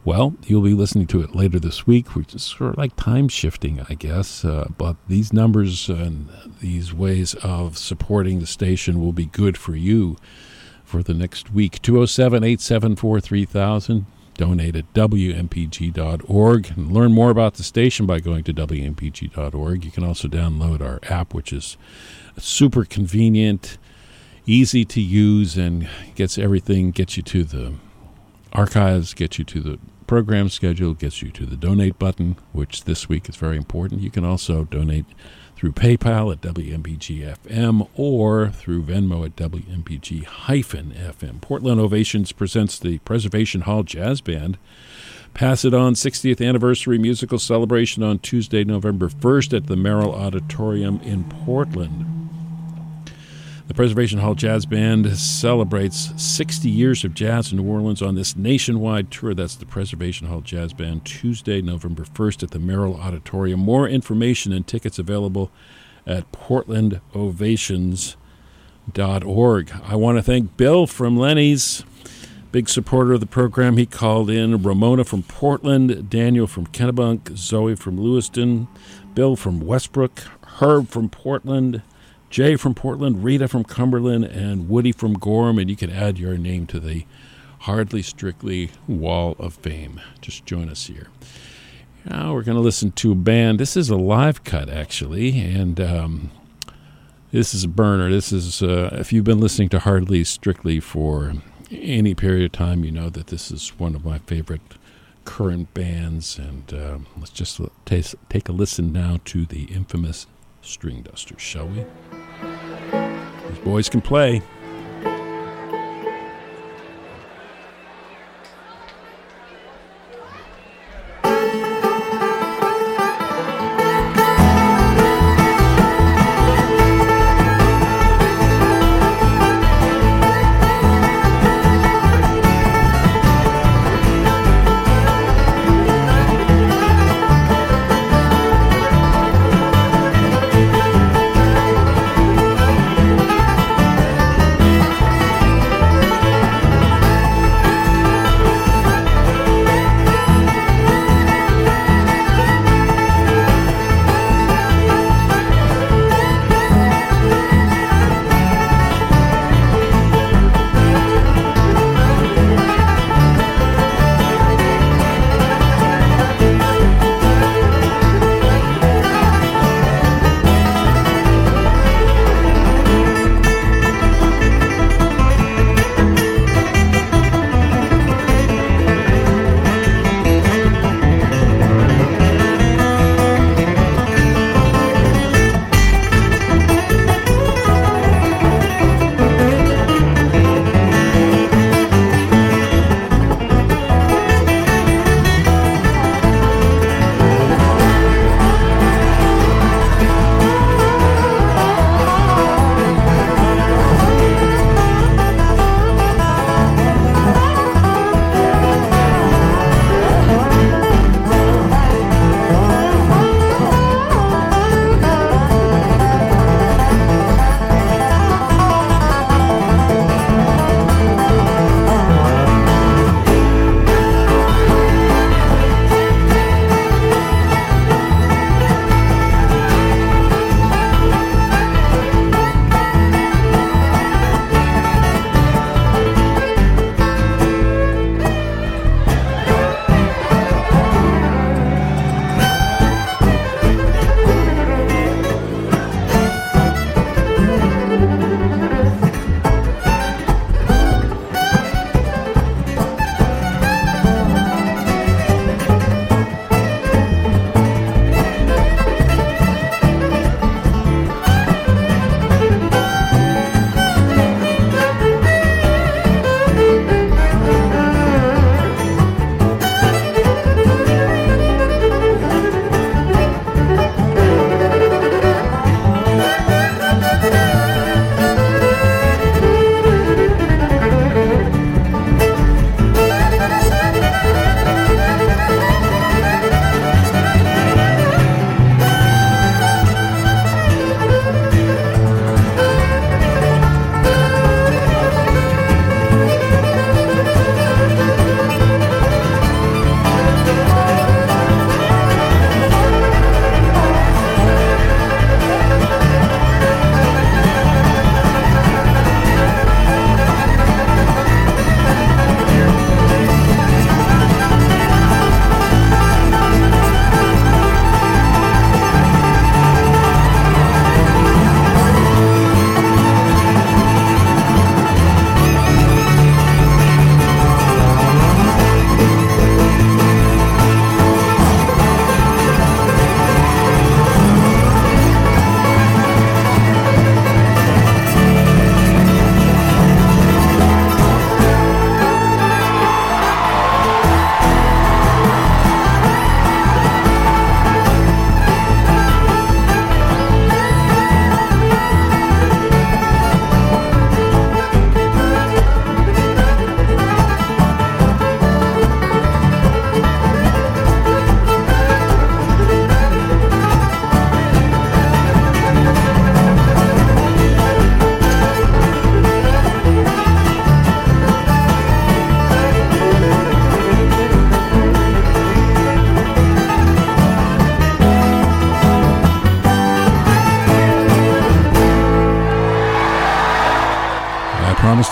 Well, you'll be listening to it later this week, which is sort of like time shifting, I guess. Uh, but these numbers and these ways of supporting the station will be good for you for the next week. 207 874 3000. Donate at WMPG.org. And learn more about the station by going to WMPG.org. You can also download our app, which is super convenient, easy to use, and gets everything, gets you to the archives, gets you to the program schedule gets you to the donate button, which this week is very important. You can also donate through PayPal at WMPG-FM or through Venmo at WMPG-FM. Portland Ovations presents the Preservation Hall Jazz Band. Pass It On 60th Anniversary Musical Celebration on Tuesday, November 1st at the Merrill Auditorium in Portland. The Preservation Hall Jazz Band celebrates 60 years of jazz in New Orleans on this nationwide tour. That's the Preservation Hall Jazz Band, Tuesday, November 1st at the Merrill Auditorium. More information and tickets available at portlandovations.org. I want to thank Bill from Lenny's, big supporter of the program. He called in Ramona from Portland, Daniel from Kennebunk, Zoe from Lewiston, Bill from Westbrook, Herb from Portland. Jay from Portland, Rita from Cumberland, and Woody from Gorham, and you can add your name to the Hardly Strictly Wall of Fame. Just join us here. Now we're going to listen to a band. This is a live cut, actually, and um, this is a burner. This is, uh, if you've been listening to Hardly Strictly for any period of time, you know that this is one of my favorite current bands. And uh, let's just take a listen now to the infamous Stringdusters, shall we? Boys can play.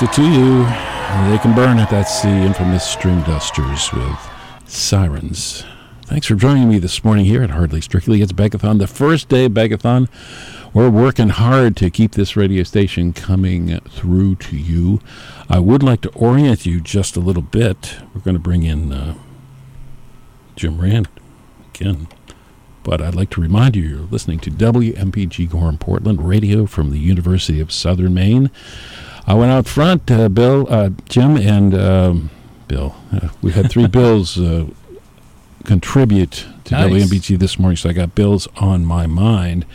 It to you. They can burn it. That's the infamous Stringdusters with Sirens. Thanks for joining me this morning here at Hardly Strictly. It's Begathon, the first day of Begathon. We're working hard to keep this radio station coming through to you. I would like to orient you just a little bit. We're going to bring in uh, Jim Rand again. But I'd like to remind you you're listening to WMPG Gorham Portland Radio from the University of Southern Maine. I went out front, uh, Bill, uh, Jim, and um, Bill. Uh, we had three Bills uh, contribute to Nice. WMPG this morning, so I got Bills on my mind.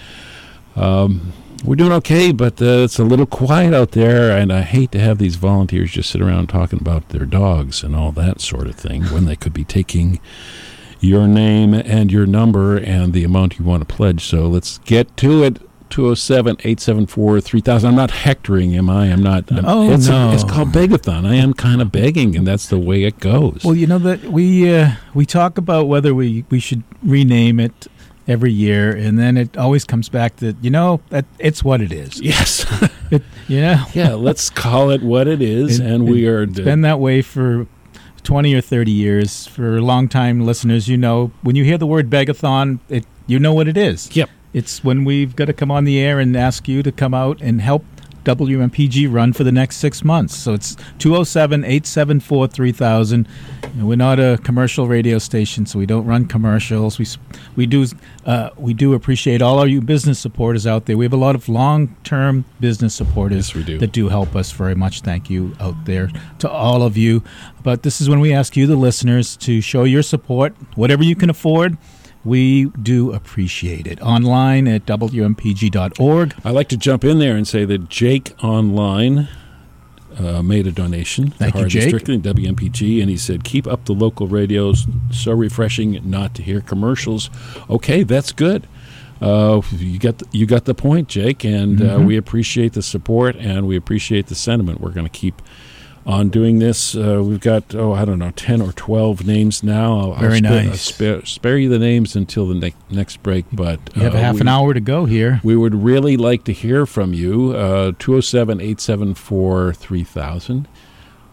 Um, we're doing okay, but uh, it's a little quiet out there, and I hate to have these volunteers just sit around talking about their dogs and all that sort of thing when they could be taking your name and your number and the amount you want to pledge. So let's get to it. 207 874 3000. I'm not hectoring, am I? I'm not. I'm- Oh, it's, no. it's called begathon. I am kind of begging, and that's the way it goes. Well, you know that we uh, we talk about whether we, we should rename it every year, and then it always comes back that you know that it's what it is. yes. It, you know, yeah, let's call it what it is, It- and we it- are. It's been that way for twenty or thirty years. For longtime listeners, you know, when you hear the word begathon, it you know what it is. Yep. It's when we've got to come on the air and ask you to come out and help WMPG run for the next six months. So it's 207 874 3000. We're not a commercial radio station, so we don't run commercials. We, we, do, uh, we do appreciate all of you business supporters out there. We have a lot of long term business supporters Yes, do. that do help us very much. Thank you out there to all of you. But this is when we ask you, the listeners, to show your support, whatever you can afford. We do appreciate it. Online at WMPG.org. I like to jump in there and say that Jake Online uh, made a donation Thank to you, Hardly Jake. Strictly and WMPG, and he said, "Keep up the local radios. So refreshing not to hear commercials." Okay, that's good. Uh, you got the, you got the point, Jake, and uh, Mhm. we appreciate the support and we appreciate the sentiment. We're going to keep on doing this. Uh, we've got oh I don't know ten or twelve names now. I'll, Very I'll spare, I'll nice. spare, spare you the names until the ne- next break, but You have uh, a half we- an hour to go here. we would really like to hear from you. Uh, 207 874 3000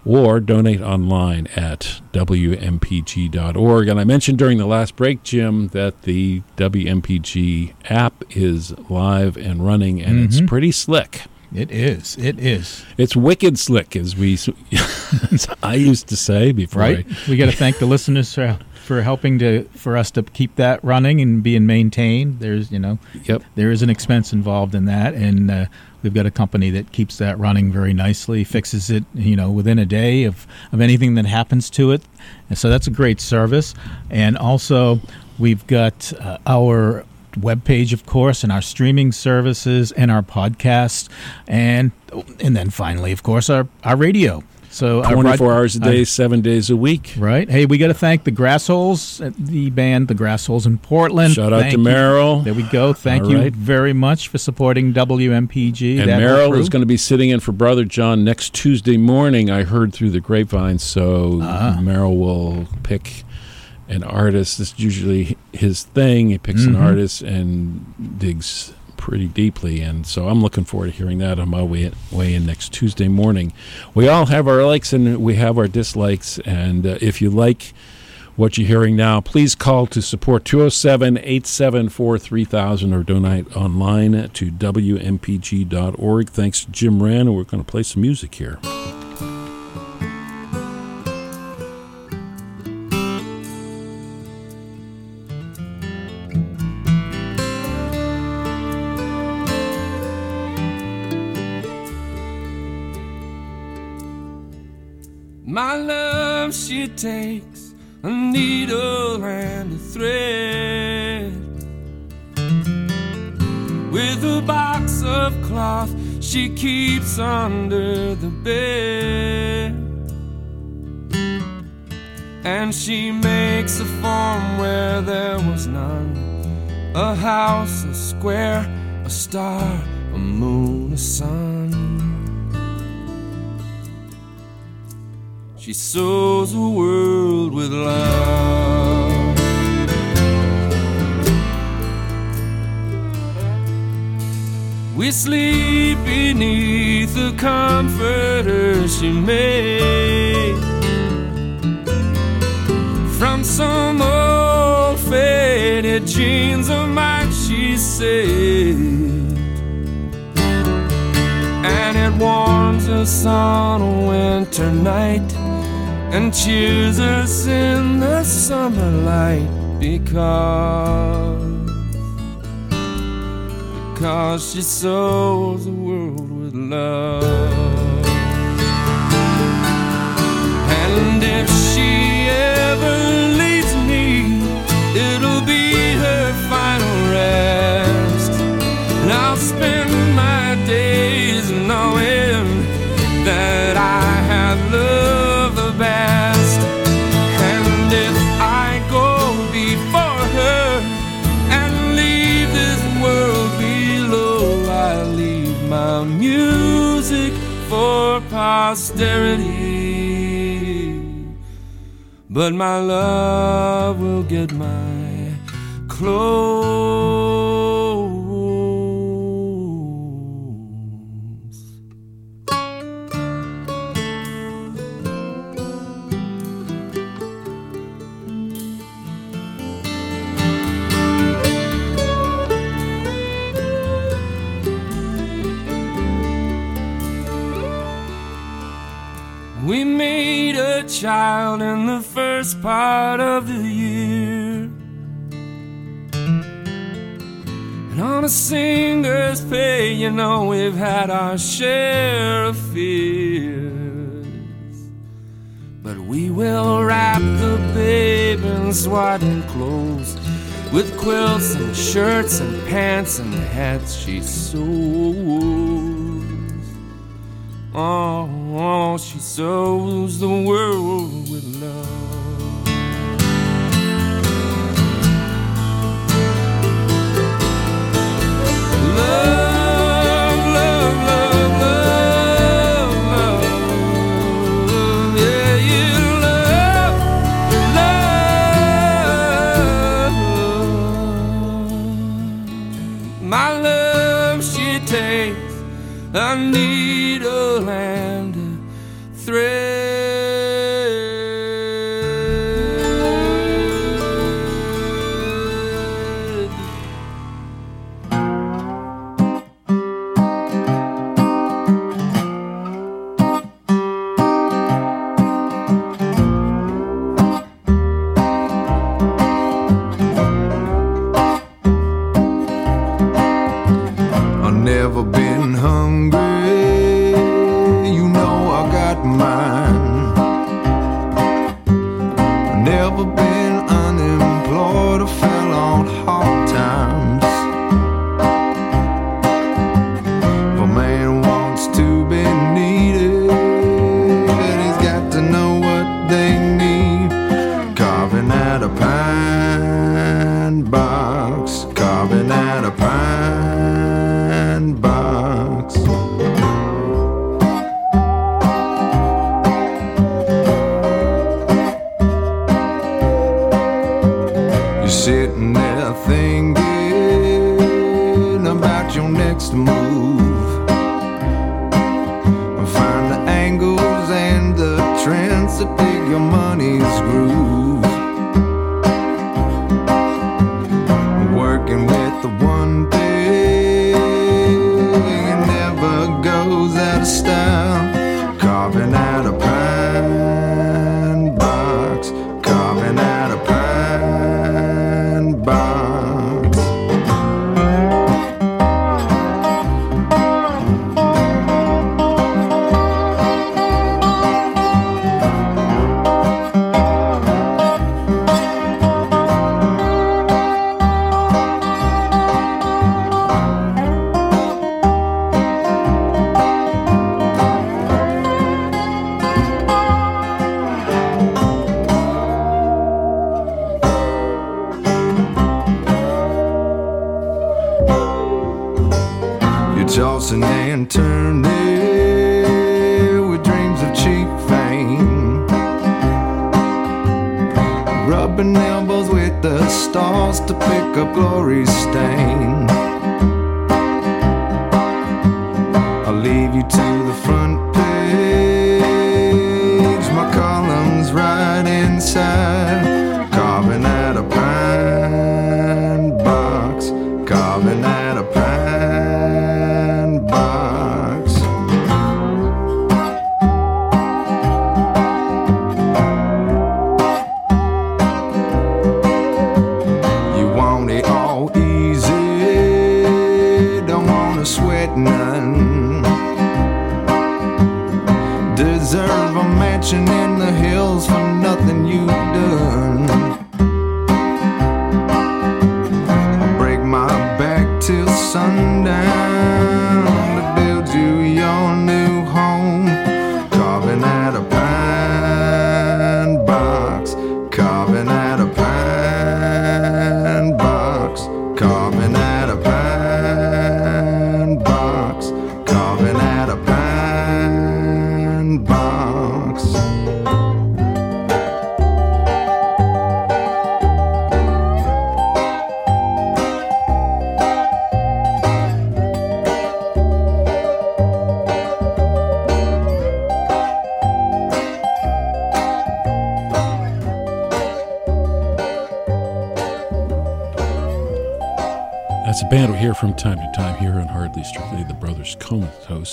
or donate online at WMPG.org. And I mentioned during the last break, Jim, that the WMPG app is live and running, and it's Mhm. pretty slick. It is. It is. It's wicked slick, as we as I used to say before. Right. I- we got to thank the listeners for, for helping to for us to keep that running and being maintained. There's you know, Yep. there is an expense involved in that, and uh, we've got a company that keeps that running very nicely, fixes it you know within a day of of anything that happens to it, and so that's a great service. And also, we've got uh, our webpage of course and our streaming services and our podcast and and then finally of course our our radio so our 24 broad- hours a day, seven days a week. Right. Hey, we got to thank the Grassholes, uh, the band, the Grassholes in Portland. Shout out Thank to you. Merrill. There we go. Thank All you right. very much for supporting WMPG. And Merrill is going to be sitting in for Brother John next Tuesday morning. I heard through the grapevine, so Ah. Merrill will pick an artist. This is usually his thing. He picks Mhm. an artist and digs pretty deeply, and so I'm looking forward to hearing that on my way way in next Tuesday morning. We all have our likes and we have our dislikes, and uh, if you like what you're hearing now, please call to support 207 874 3000 or donate online to WMPG.org. Thanks to Jim Rand, and we're going to play some music here. She takes a needle and a thread. With a box of cloth she keeps under the bed. And she makes a form where there was none. A house, a square, a star, a moon, a sun. She sews a world with love. We sleep beneath beneath the comforter she made from some old faded jeans of mine, she said. And it warms us on a winter night and cheers us in the summer light because because she sews the world with love. And if she ever leaves me, it'll be her final rest. And I'll spend my days knowing that I have loved posterity. But my love will get my clothes. Child in the first part of the year. And on a singer's pay, you know, we've had our share of fears. But we will wrap the babe in swaddling clothes with quilts and shirts and pants and hats she sews. Oh, oh, she sews the world with love. Love, love,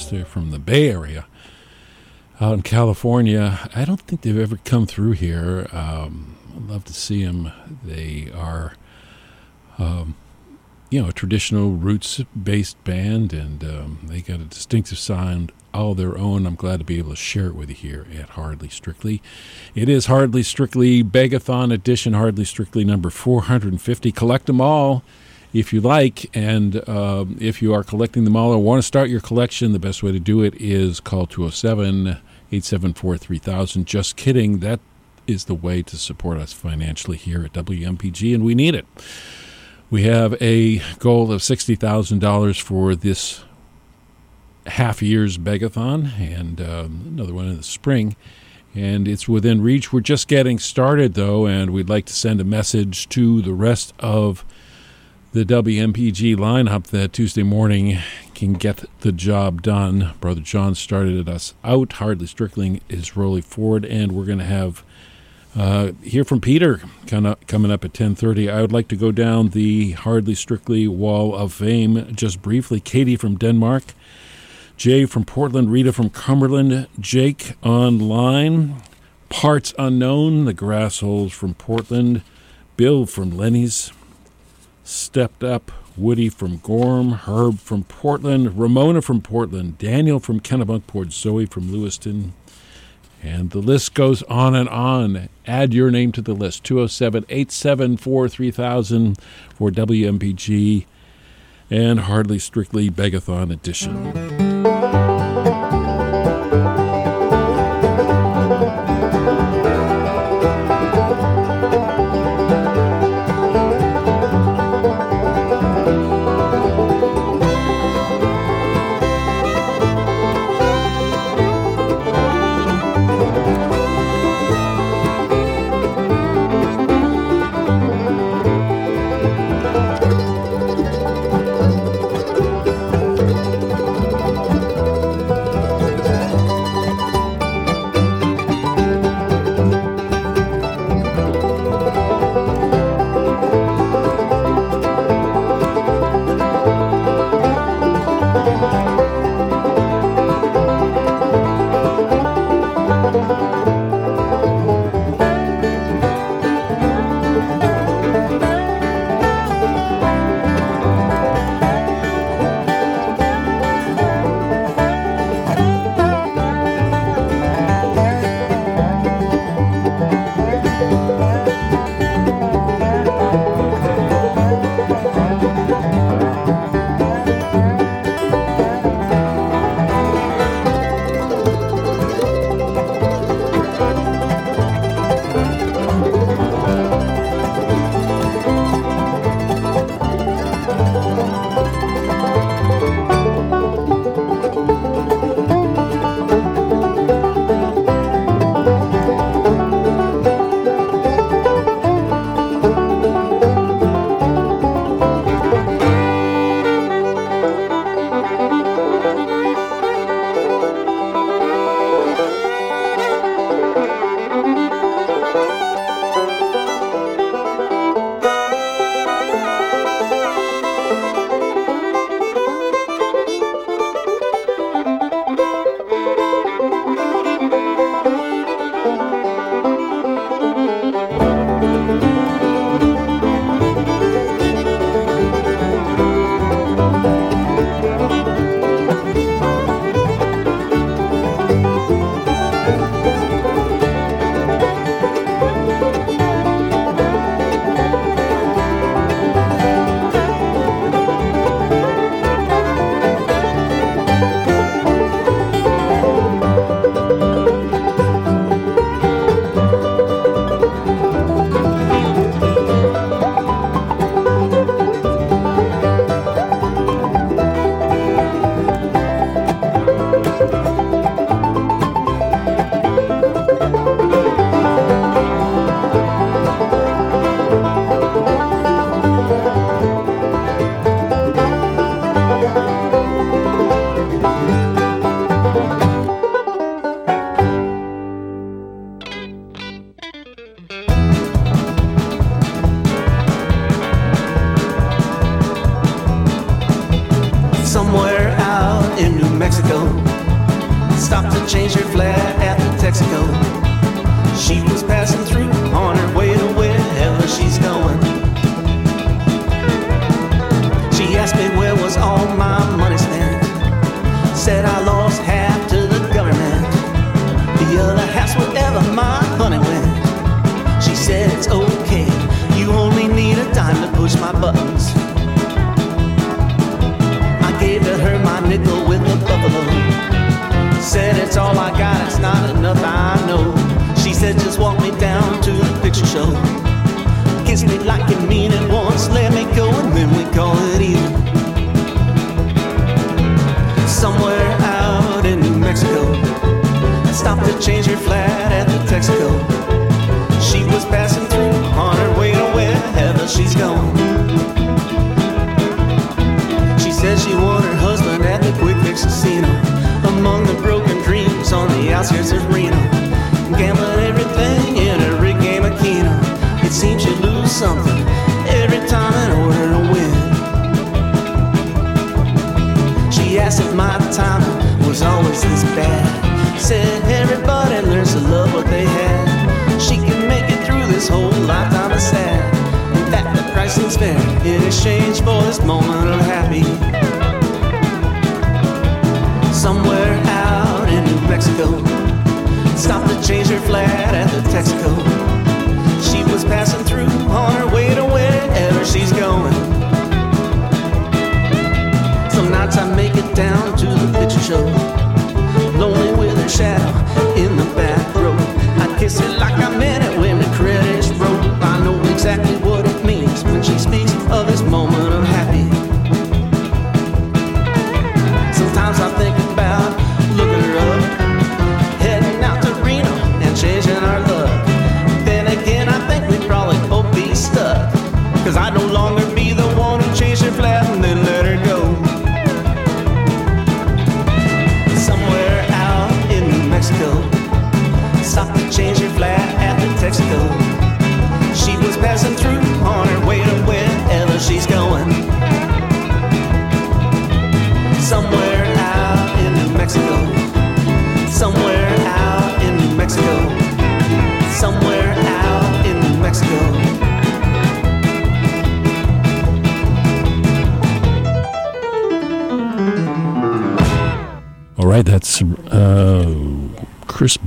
They're from the Bay Area out in California. I don't think they've ever come through here. Um, I'd love to see them. They are, um, you know, a traditional roots based band, and um, they got a distinctive sound all their own. I'm glad to be able to share it with you here at Hardly Strictly. It is Hardly Strictly Begathon Edition, Hardly Strictly number 450. Collect them all if you like, and um, if you are collecting them all or want to start your collection, the best way to do it is call 207 874 3000. Just kidding. That is the way to support us financially here at WMPG, and we need it. We have a goal of $60,000 for this half year's Begathon and um, another one in the spring. And it's within reach. We're just getting started, though, and we'd like to send a message to the rest of the WMPG lineup that Tuesday morning can get the job done. Brother John started us out. Hardly Strickling is rolling forward, and we're going to have uh, hear from Peter kind of coming up at 10:30. I would like to go down the Hardly Strictly Wall of Fame just briefly. Katie from Denmark, Jay from Portland, Rita from Cumberland, Jake online, Parts Unknown, the Grassholes from Portland, Bill from Lenny's, Stepped Up, Woody from Gorham, Herb from Portland, Ramona from Portland, Daniel from Kennebunkport, Zoe from Lewiston, and the list goes on and on. Add your name to the list 207 874 3000 for WMPG and Hardly Strictly Begathon Edition.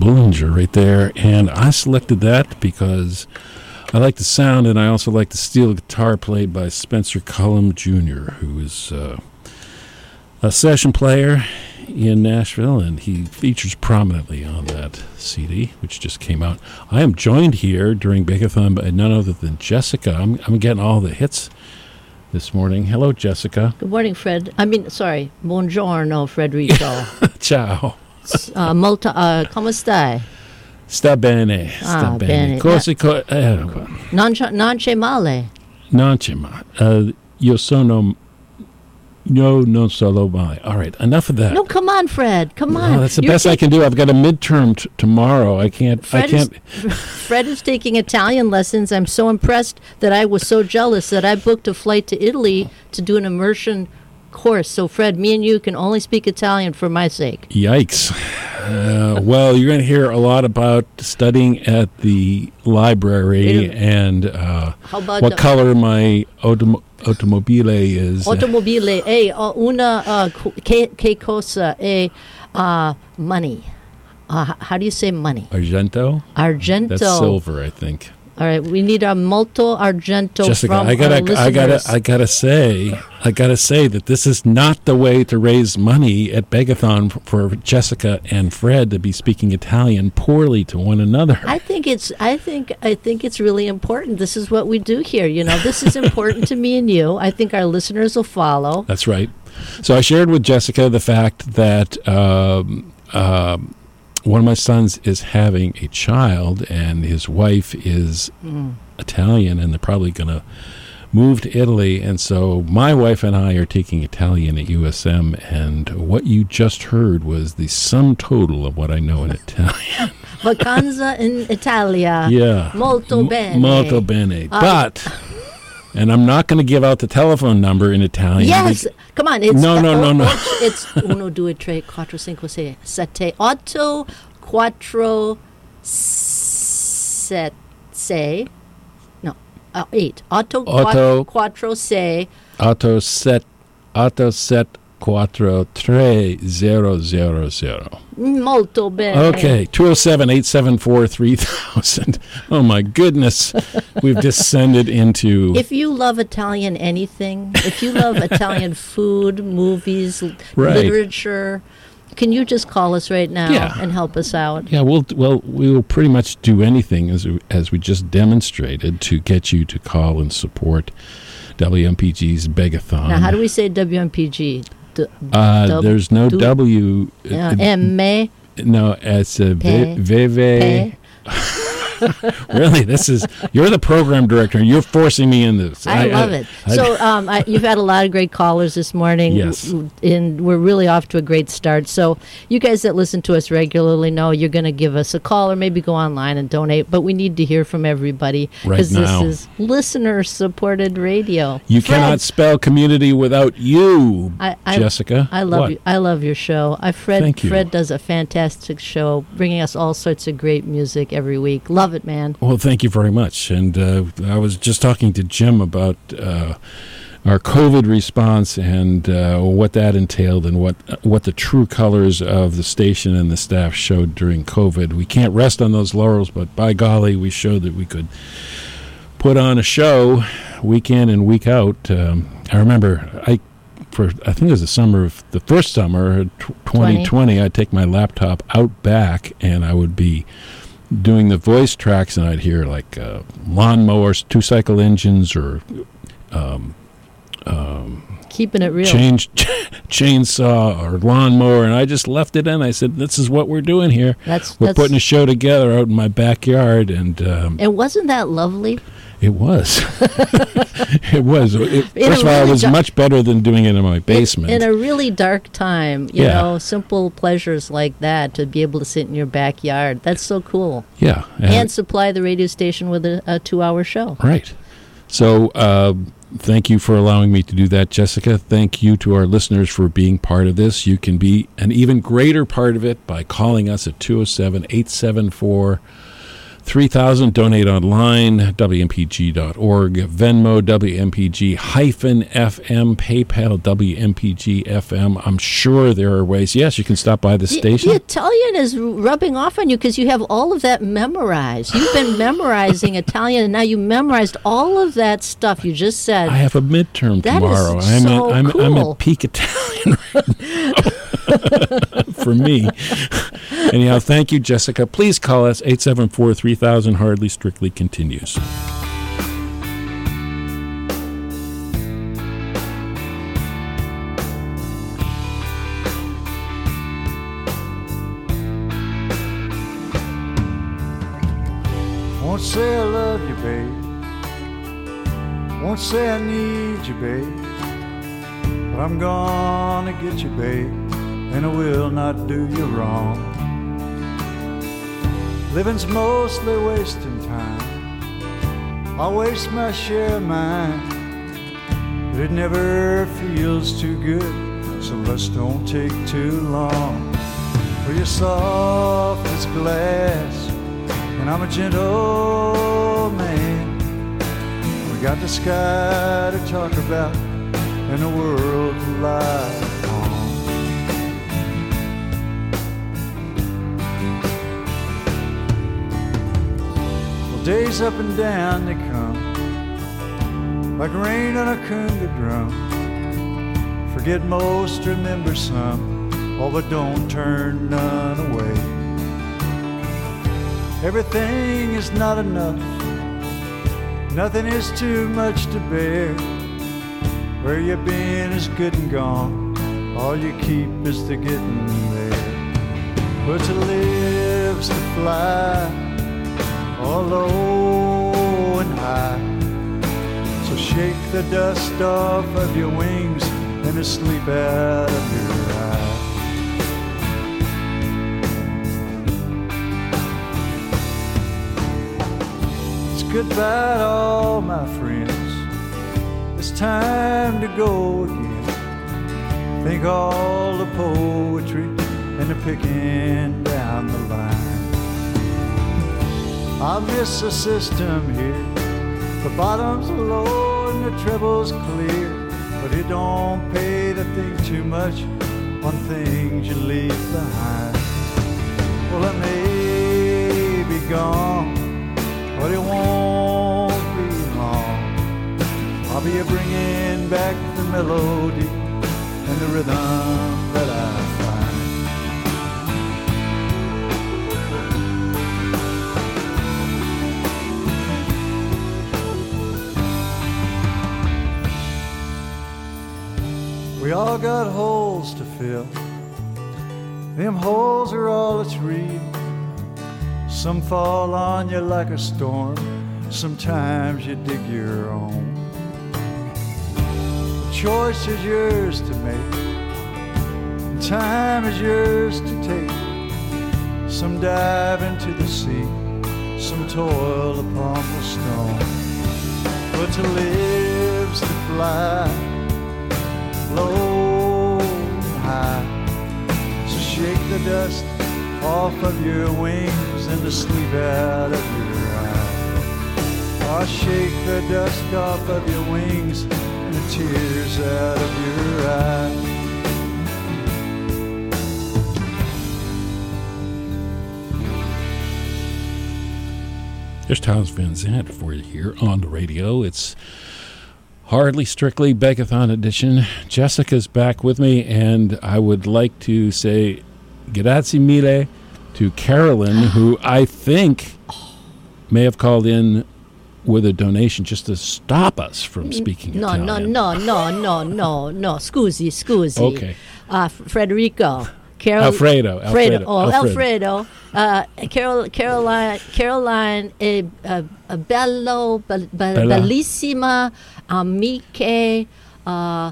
Bullinger right there, and I selected that because I like the sound, and I also like the steel guitar played by Spencer Cullum Jr., who is uh, a session player in Nashville, and he features prominently on that CD, which just came out. I am joined here during Begathon by none other than Jessica. I'm, I'm getting all the hits this morning. Hello, Jessica. Good morning, Fred. I mean, sorry, buongiorno, Federico. Ciao. Uh, molto, uh, come stai? Sta bene, sta Ah, bene. bene. Cose co- eh, Non, c'è- non c'è male. non c'è male. Uh, io sono. No, non solo male. All right, enough of that. No, come on, Fred. Come on. No, that's the You're best I can do. I've got a midterm t- tomorrow. I can't. Fred I can't. Is, Fred is taking Italian lessons. I'm so impressed that I was so jealous that I booked a flight to Italy to do an immersion course. So, Fred, me and you can only speak Italian for my sake. Yikes. Uh, well, you're going to hear a lot about studying at the library and uh, what the- color my autom- automobile is. Automobile è uh, una uh, co- che, che cosa è uh, money. Uh, how do you say money? Argento? Argento. That's silver, I think. All right, we need a molto argento Jessica, from I gotta, our I gotta. I gotta say, I gotta say that this is not the way to raise money at Begathon for, Jessica and Fred to be speaking Italian poorly to one another. I think it's I think I think it's really important. This is what we do here. You know, this is important to me and you. I think our listeners will follow. That's right. So I shared with Jessica the fact that um, um, one of my sons is having a child, and his wife is Mm. Italian, and they're probably going to move to Italy. And so my wife and I are taking Italian at USM, and what you just heard was the sum total of what I know in Italian. Vacanza in Italia. yeah, Molto M- bene. molto bene. Uh, but. And I'm not going to give out the telephone number in Italian. Yes, come on. It's No, no, no, no. It's uno, due, tre, quattro, cinque, sei, sette, otto, quattro set say no uh, eight otto, Otto. quattro say Auto set, auto set quattro tre zero zero zero. molto bene Okay, 207 874 3000. Oh my goodness. We've descended into. if you love italian anything if you love italian food movies Right. literature can you just call us right now Yeah. and help us out Yeah, we'll well we will pretty much do anything as we, as we just demonstrated to get you to call and support WMPG's Begathon. now how do we say wmpg D- Uh, dub- there's no du- W. uh, M No, it's a Pe- VV. really, this is you're the program director. And you're forcing me in this. I, love it. I- so um, I, you've had a lot of great callers this morning. Yes. And we're really off to a great start. So you guys that listen to us regularly know you're going to give us a call or maybe go online and donate. But we need to hear from everybody Right this is listener-supported radio. you Fred, cannot spell community without you, I, I, Jessica. I love What? you. I love your show. I Fred. Thank you. Fred does a fantastic show, bringing us all sorts of great music every week. Love it, man. Well, thank you very much. And uh, I was just talking to Jim about uh, our COVID response and uh, what that entailed, and what what the true colors of the station and the staff showed during COVID. We can't rest on those laurels, but by golly, we showed that we could put on a show week in and week out. Um, I remember I. For I think it was the summer of the first summer, tw 2020. I'd take my laptop out back, and I would be doing the voice tracks, and I'd hear like uh, lawnmowers, two cycle engines, or um, um, Keeping it real. change chainsaw or lawnmower, and I just left it in. I said, "This is what we're doing here. That's- we're that's- putting a show together out in my backyard," and um, And wasn't that lovely? It was. it was. It, In first of all, it was dark- much better than doing it in my basement. In a really dark time, you Yeah. know, simple pleasures like that to be able to sit in your backyard. That's so cool. yeah, And, supply the radio station with a, a two hour show. Right. So, uh, thank you for allowing me to do that, Jessica. Thank you to our listeners for being part of this. You can be an even greater part of it by calling us at 207 874 3000. Donate online, WMPG.org, Venmo, WMPG hyphen FM, PayPal, WMPG FM. I'm sure there are ways. Yes, you can stop by the The, station. the Italian is rubbing off on you because you have all of that memorized. You've been memorizing Italian, and now you memorized all of that stuff you just said. I have a midterm That is tomorrow. I'm, so at, I'm, I'm at peak Italian right now for me. Anyhow, thank you, Jessica. Please call us 874 3000. Hardly Strictly continues. Won't say I love you, babe. Won't say I need you, babe. But I'm gonna get you, babe, and I will not do you wrong. Living's mostly wasting time. I'll waste my share of mine, but it never feels too good. So let's don't take too long. For you're soft as glass and I'm a gentle man. We got the sky to talk about and the world to lie days up and down they come like rain on a conga drum. Forget most, remember some, oh, but don't turn none away. Everything is not enough. Nothing is too much to bear. Where you've been is good and gone. All you keep is the getting there. But to live's to fly, all low and high. So shake the dust off of your wings and the sleep out of your eyes. It's goodbye to all my friends. It's time to go again. Think all the poetry and the picking down the line. I miss the system here. The bottom's low and the treble's clear, but it don't pay to think too much on things you leave behind. Well, it may be gone, but it won't be long. I'll be bringing back the melody and the rhythm all got holes to fill. Them holes are all that's real. Some fall on you like a storm. Sometimes you dig your own. The choice is yours to make. Time is yours to take. Some dive into the sea. Some toil upon the stone. But to live's to fly low and high. So shake the dust off of your wings and the sleep out of your eyes. Oh, shake the dust off of your wings and the tears out of your eyes. Townes Van Zandt for you here on the radio. It's Hardly Strictly Begathon edition. Jessica's back with me, and I would like to say grazie mille to Carolyn, who I think may have called in with a donation just to stop us from speaking No, Italian. no, no, no, no, no, no. Scusi, scusi. Okay. Uh, Frederico. Carol, Alfredo, Alfredo, Oh, Alfredo. Alfredo. Uh, Carol, Caroline, Caroline, a, a, a bello, be, be, bellissima, amiche, uh,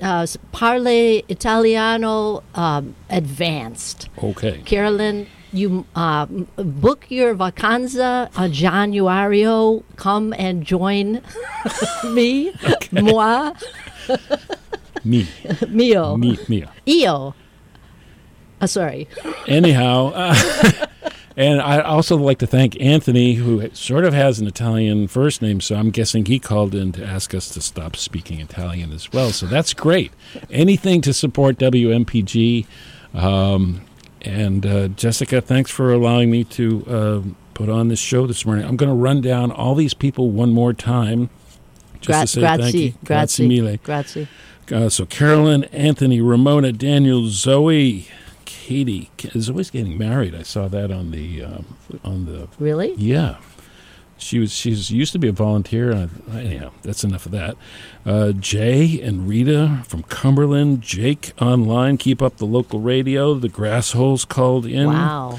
uh, parle Italiano um, advanced. Okay. Carolyn, you uh, book your vacanza on Januario. Come and join me, moi, Me. mio, Me, Mia. io. Uh, sorry. Anyhow, uh, and I also like to thank Anthony, who sort of has an Italian first name, so I'm guessing he called in to ask us to stop speaking Italian as well. So that's great. Anything to support WMPG. Um, and uh, Jessica, thanks for allowing me to uh, put on this show this morning. I'm going to run down all these people one more time. Just Gra- to say thank grazie, grazie, mille. grazie. Uh, so Carolyn, Anthony, Ramona, Daniel, Zoe, Katie. is always getting married. I saw that on the um, on the. Really? Yeah, she was. She's used to be a volunteer. Uh, anyhow, that's enough of that. Uh, Jay and Rita from Cumberland. Jake online. Keep up the local radio. The Grassholes called in. Wow.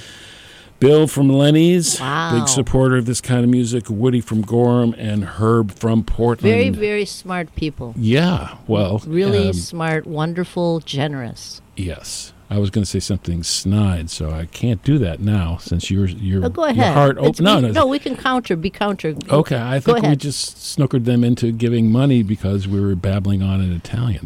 Bill from Lenny's, Wow. big supporter of this kind of music. Woody from Gorham and Herb from Portland. Very, very smart people. Yeah, well, Really um, smart, wonderful, generous. Yes, I was going to say something snide, so I can't do that now since you're you're Oh, go ahead. your heart open. No, we, no, we can counter. Be counter. Okay, I think we just snookered them into giving money because we were babbling on in Italian.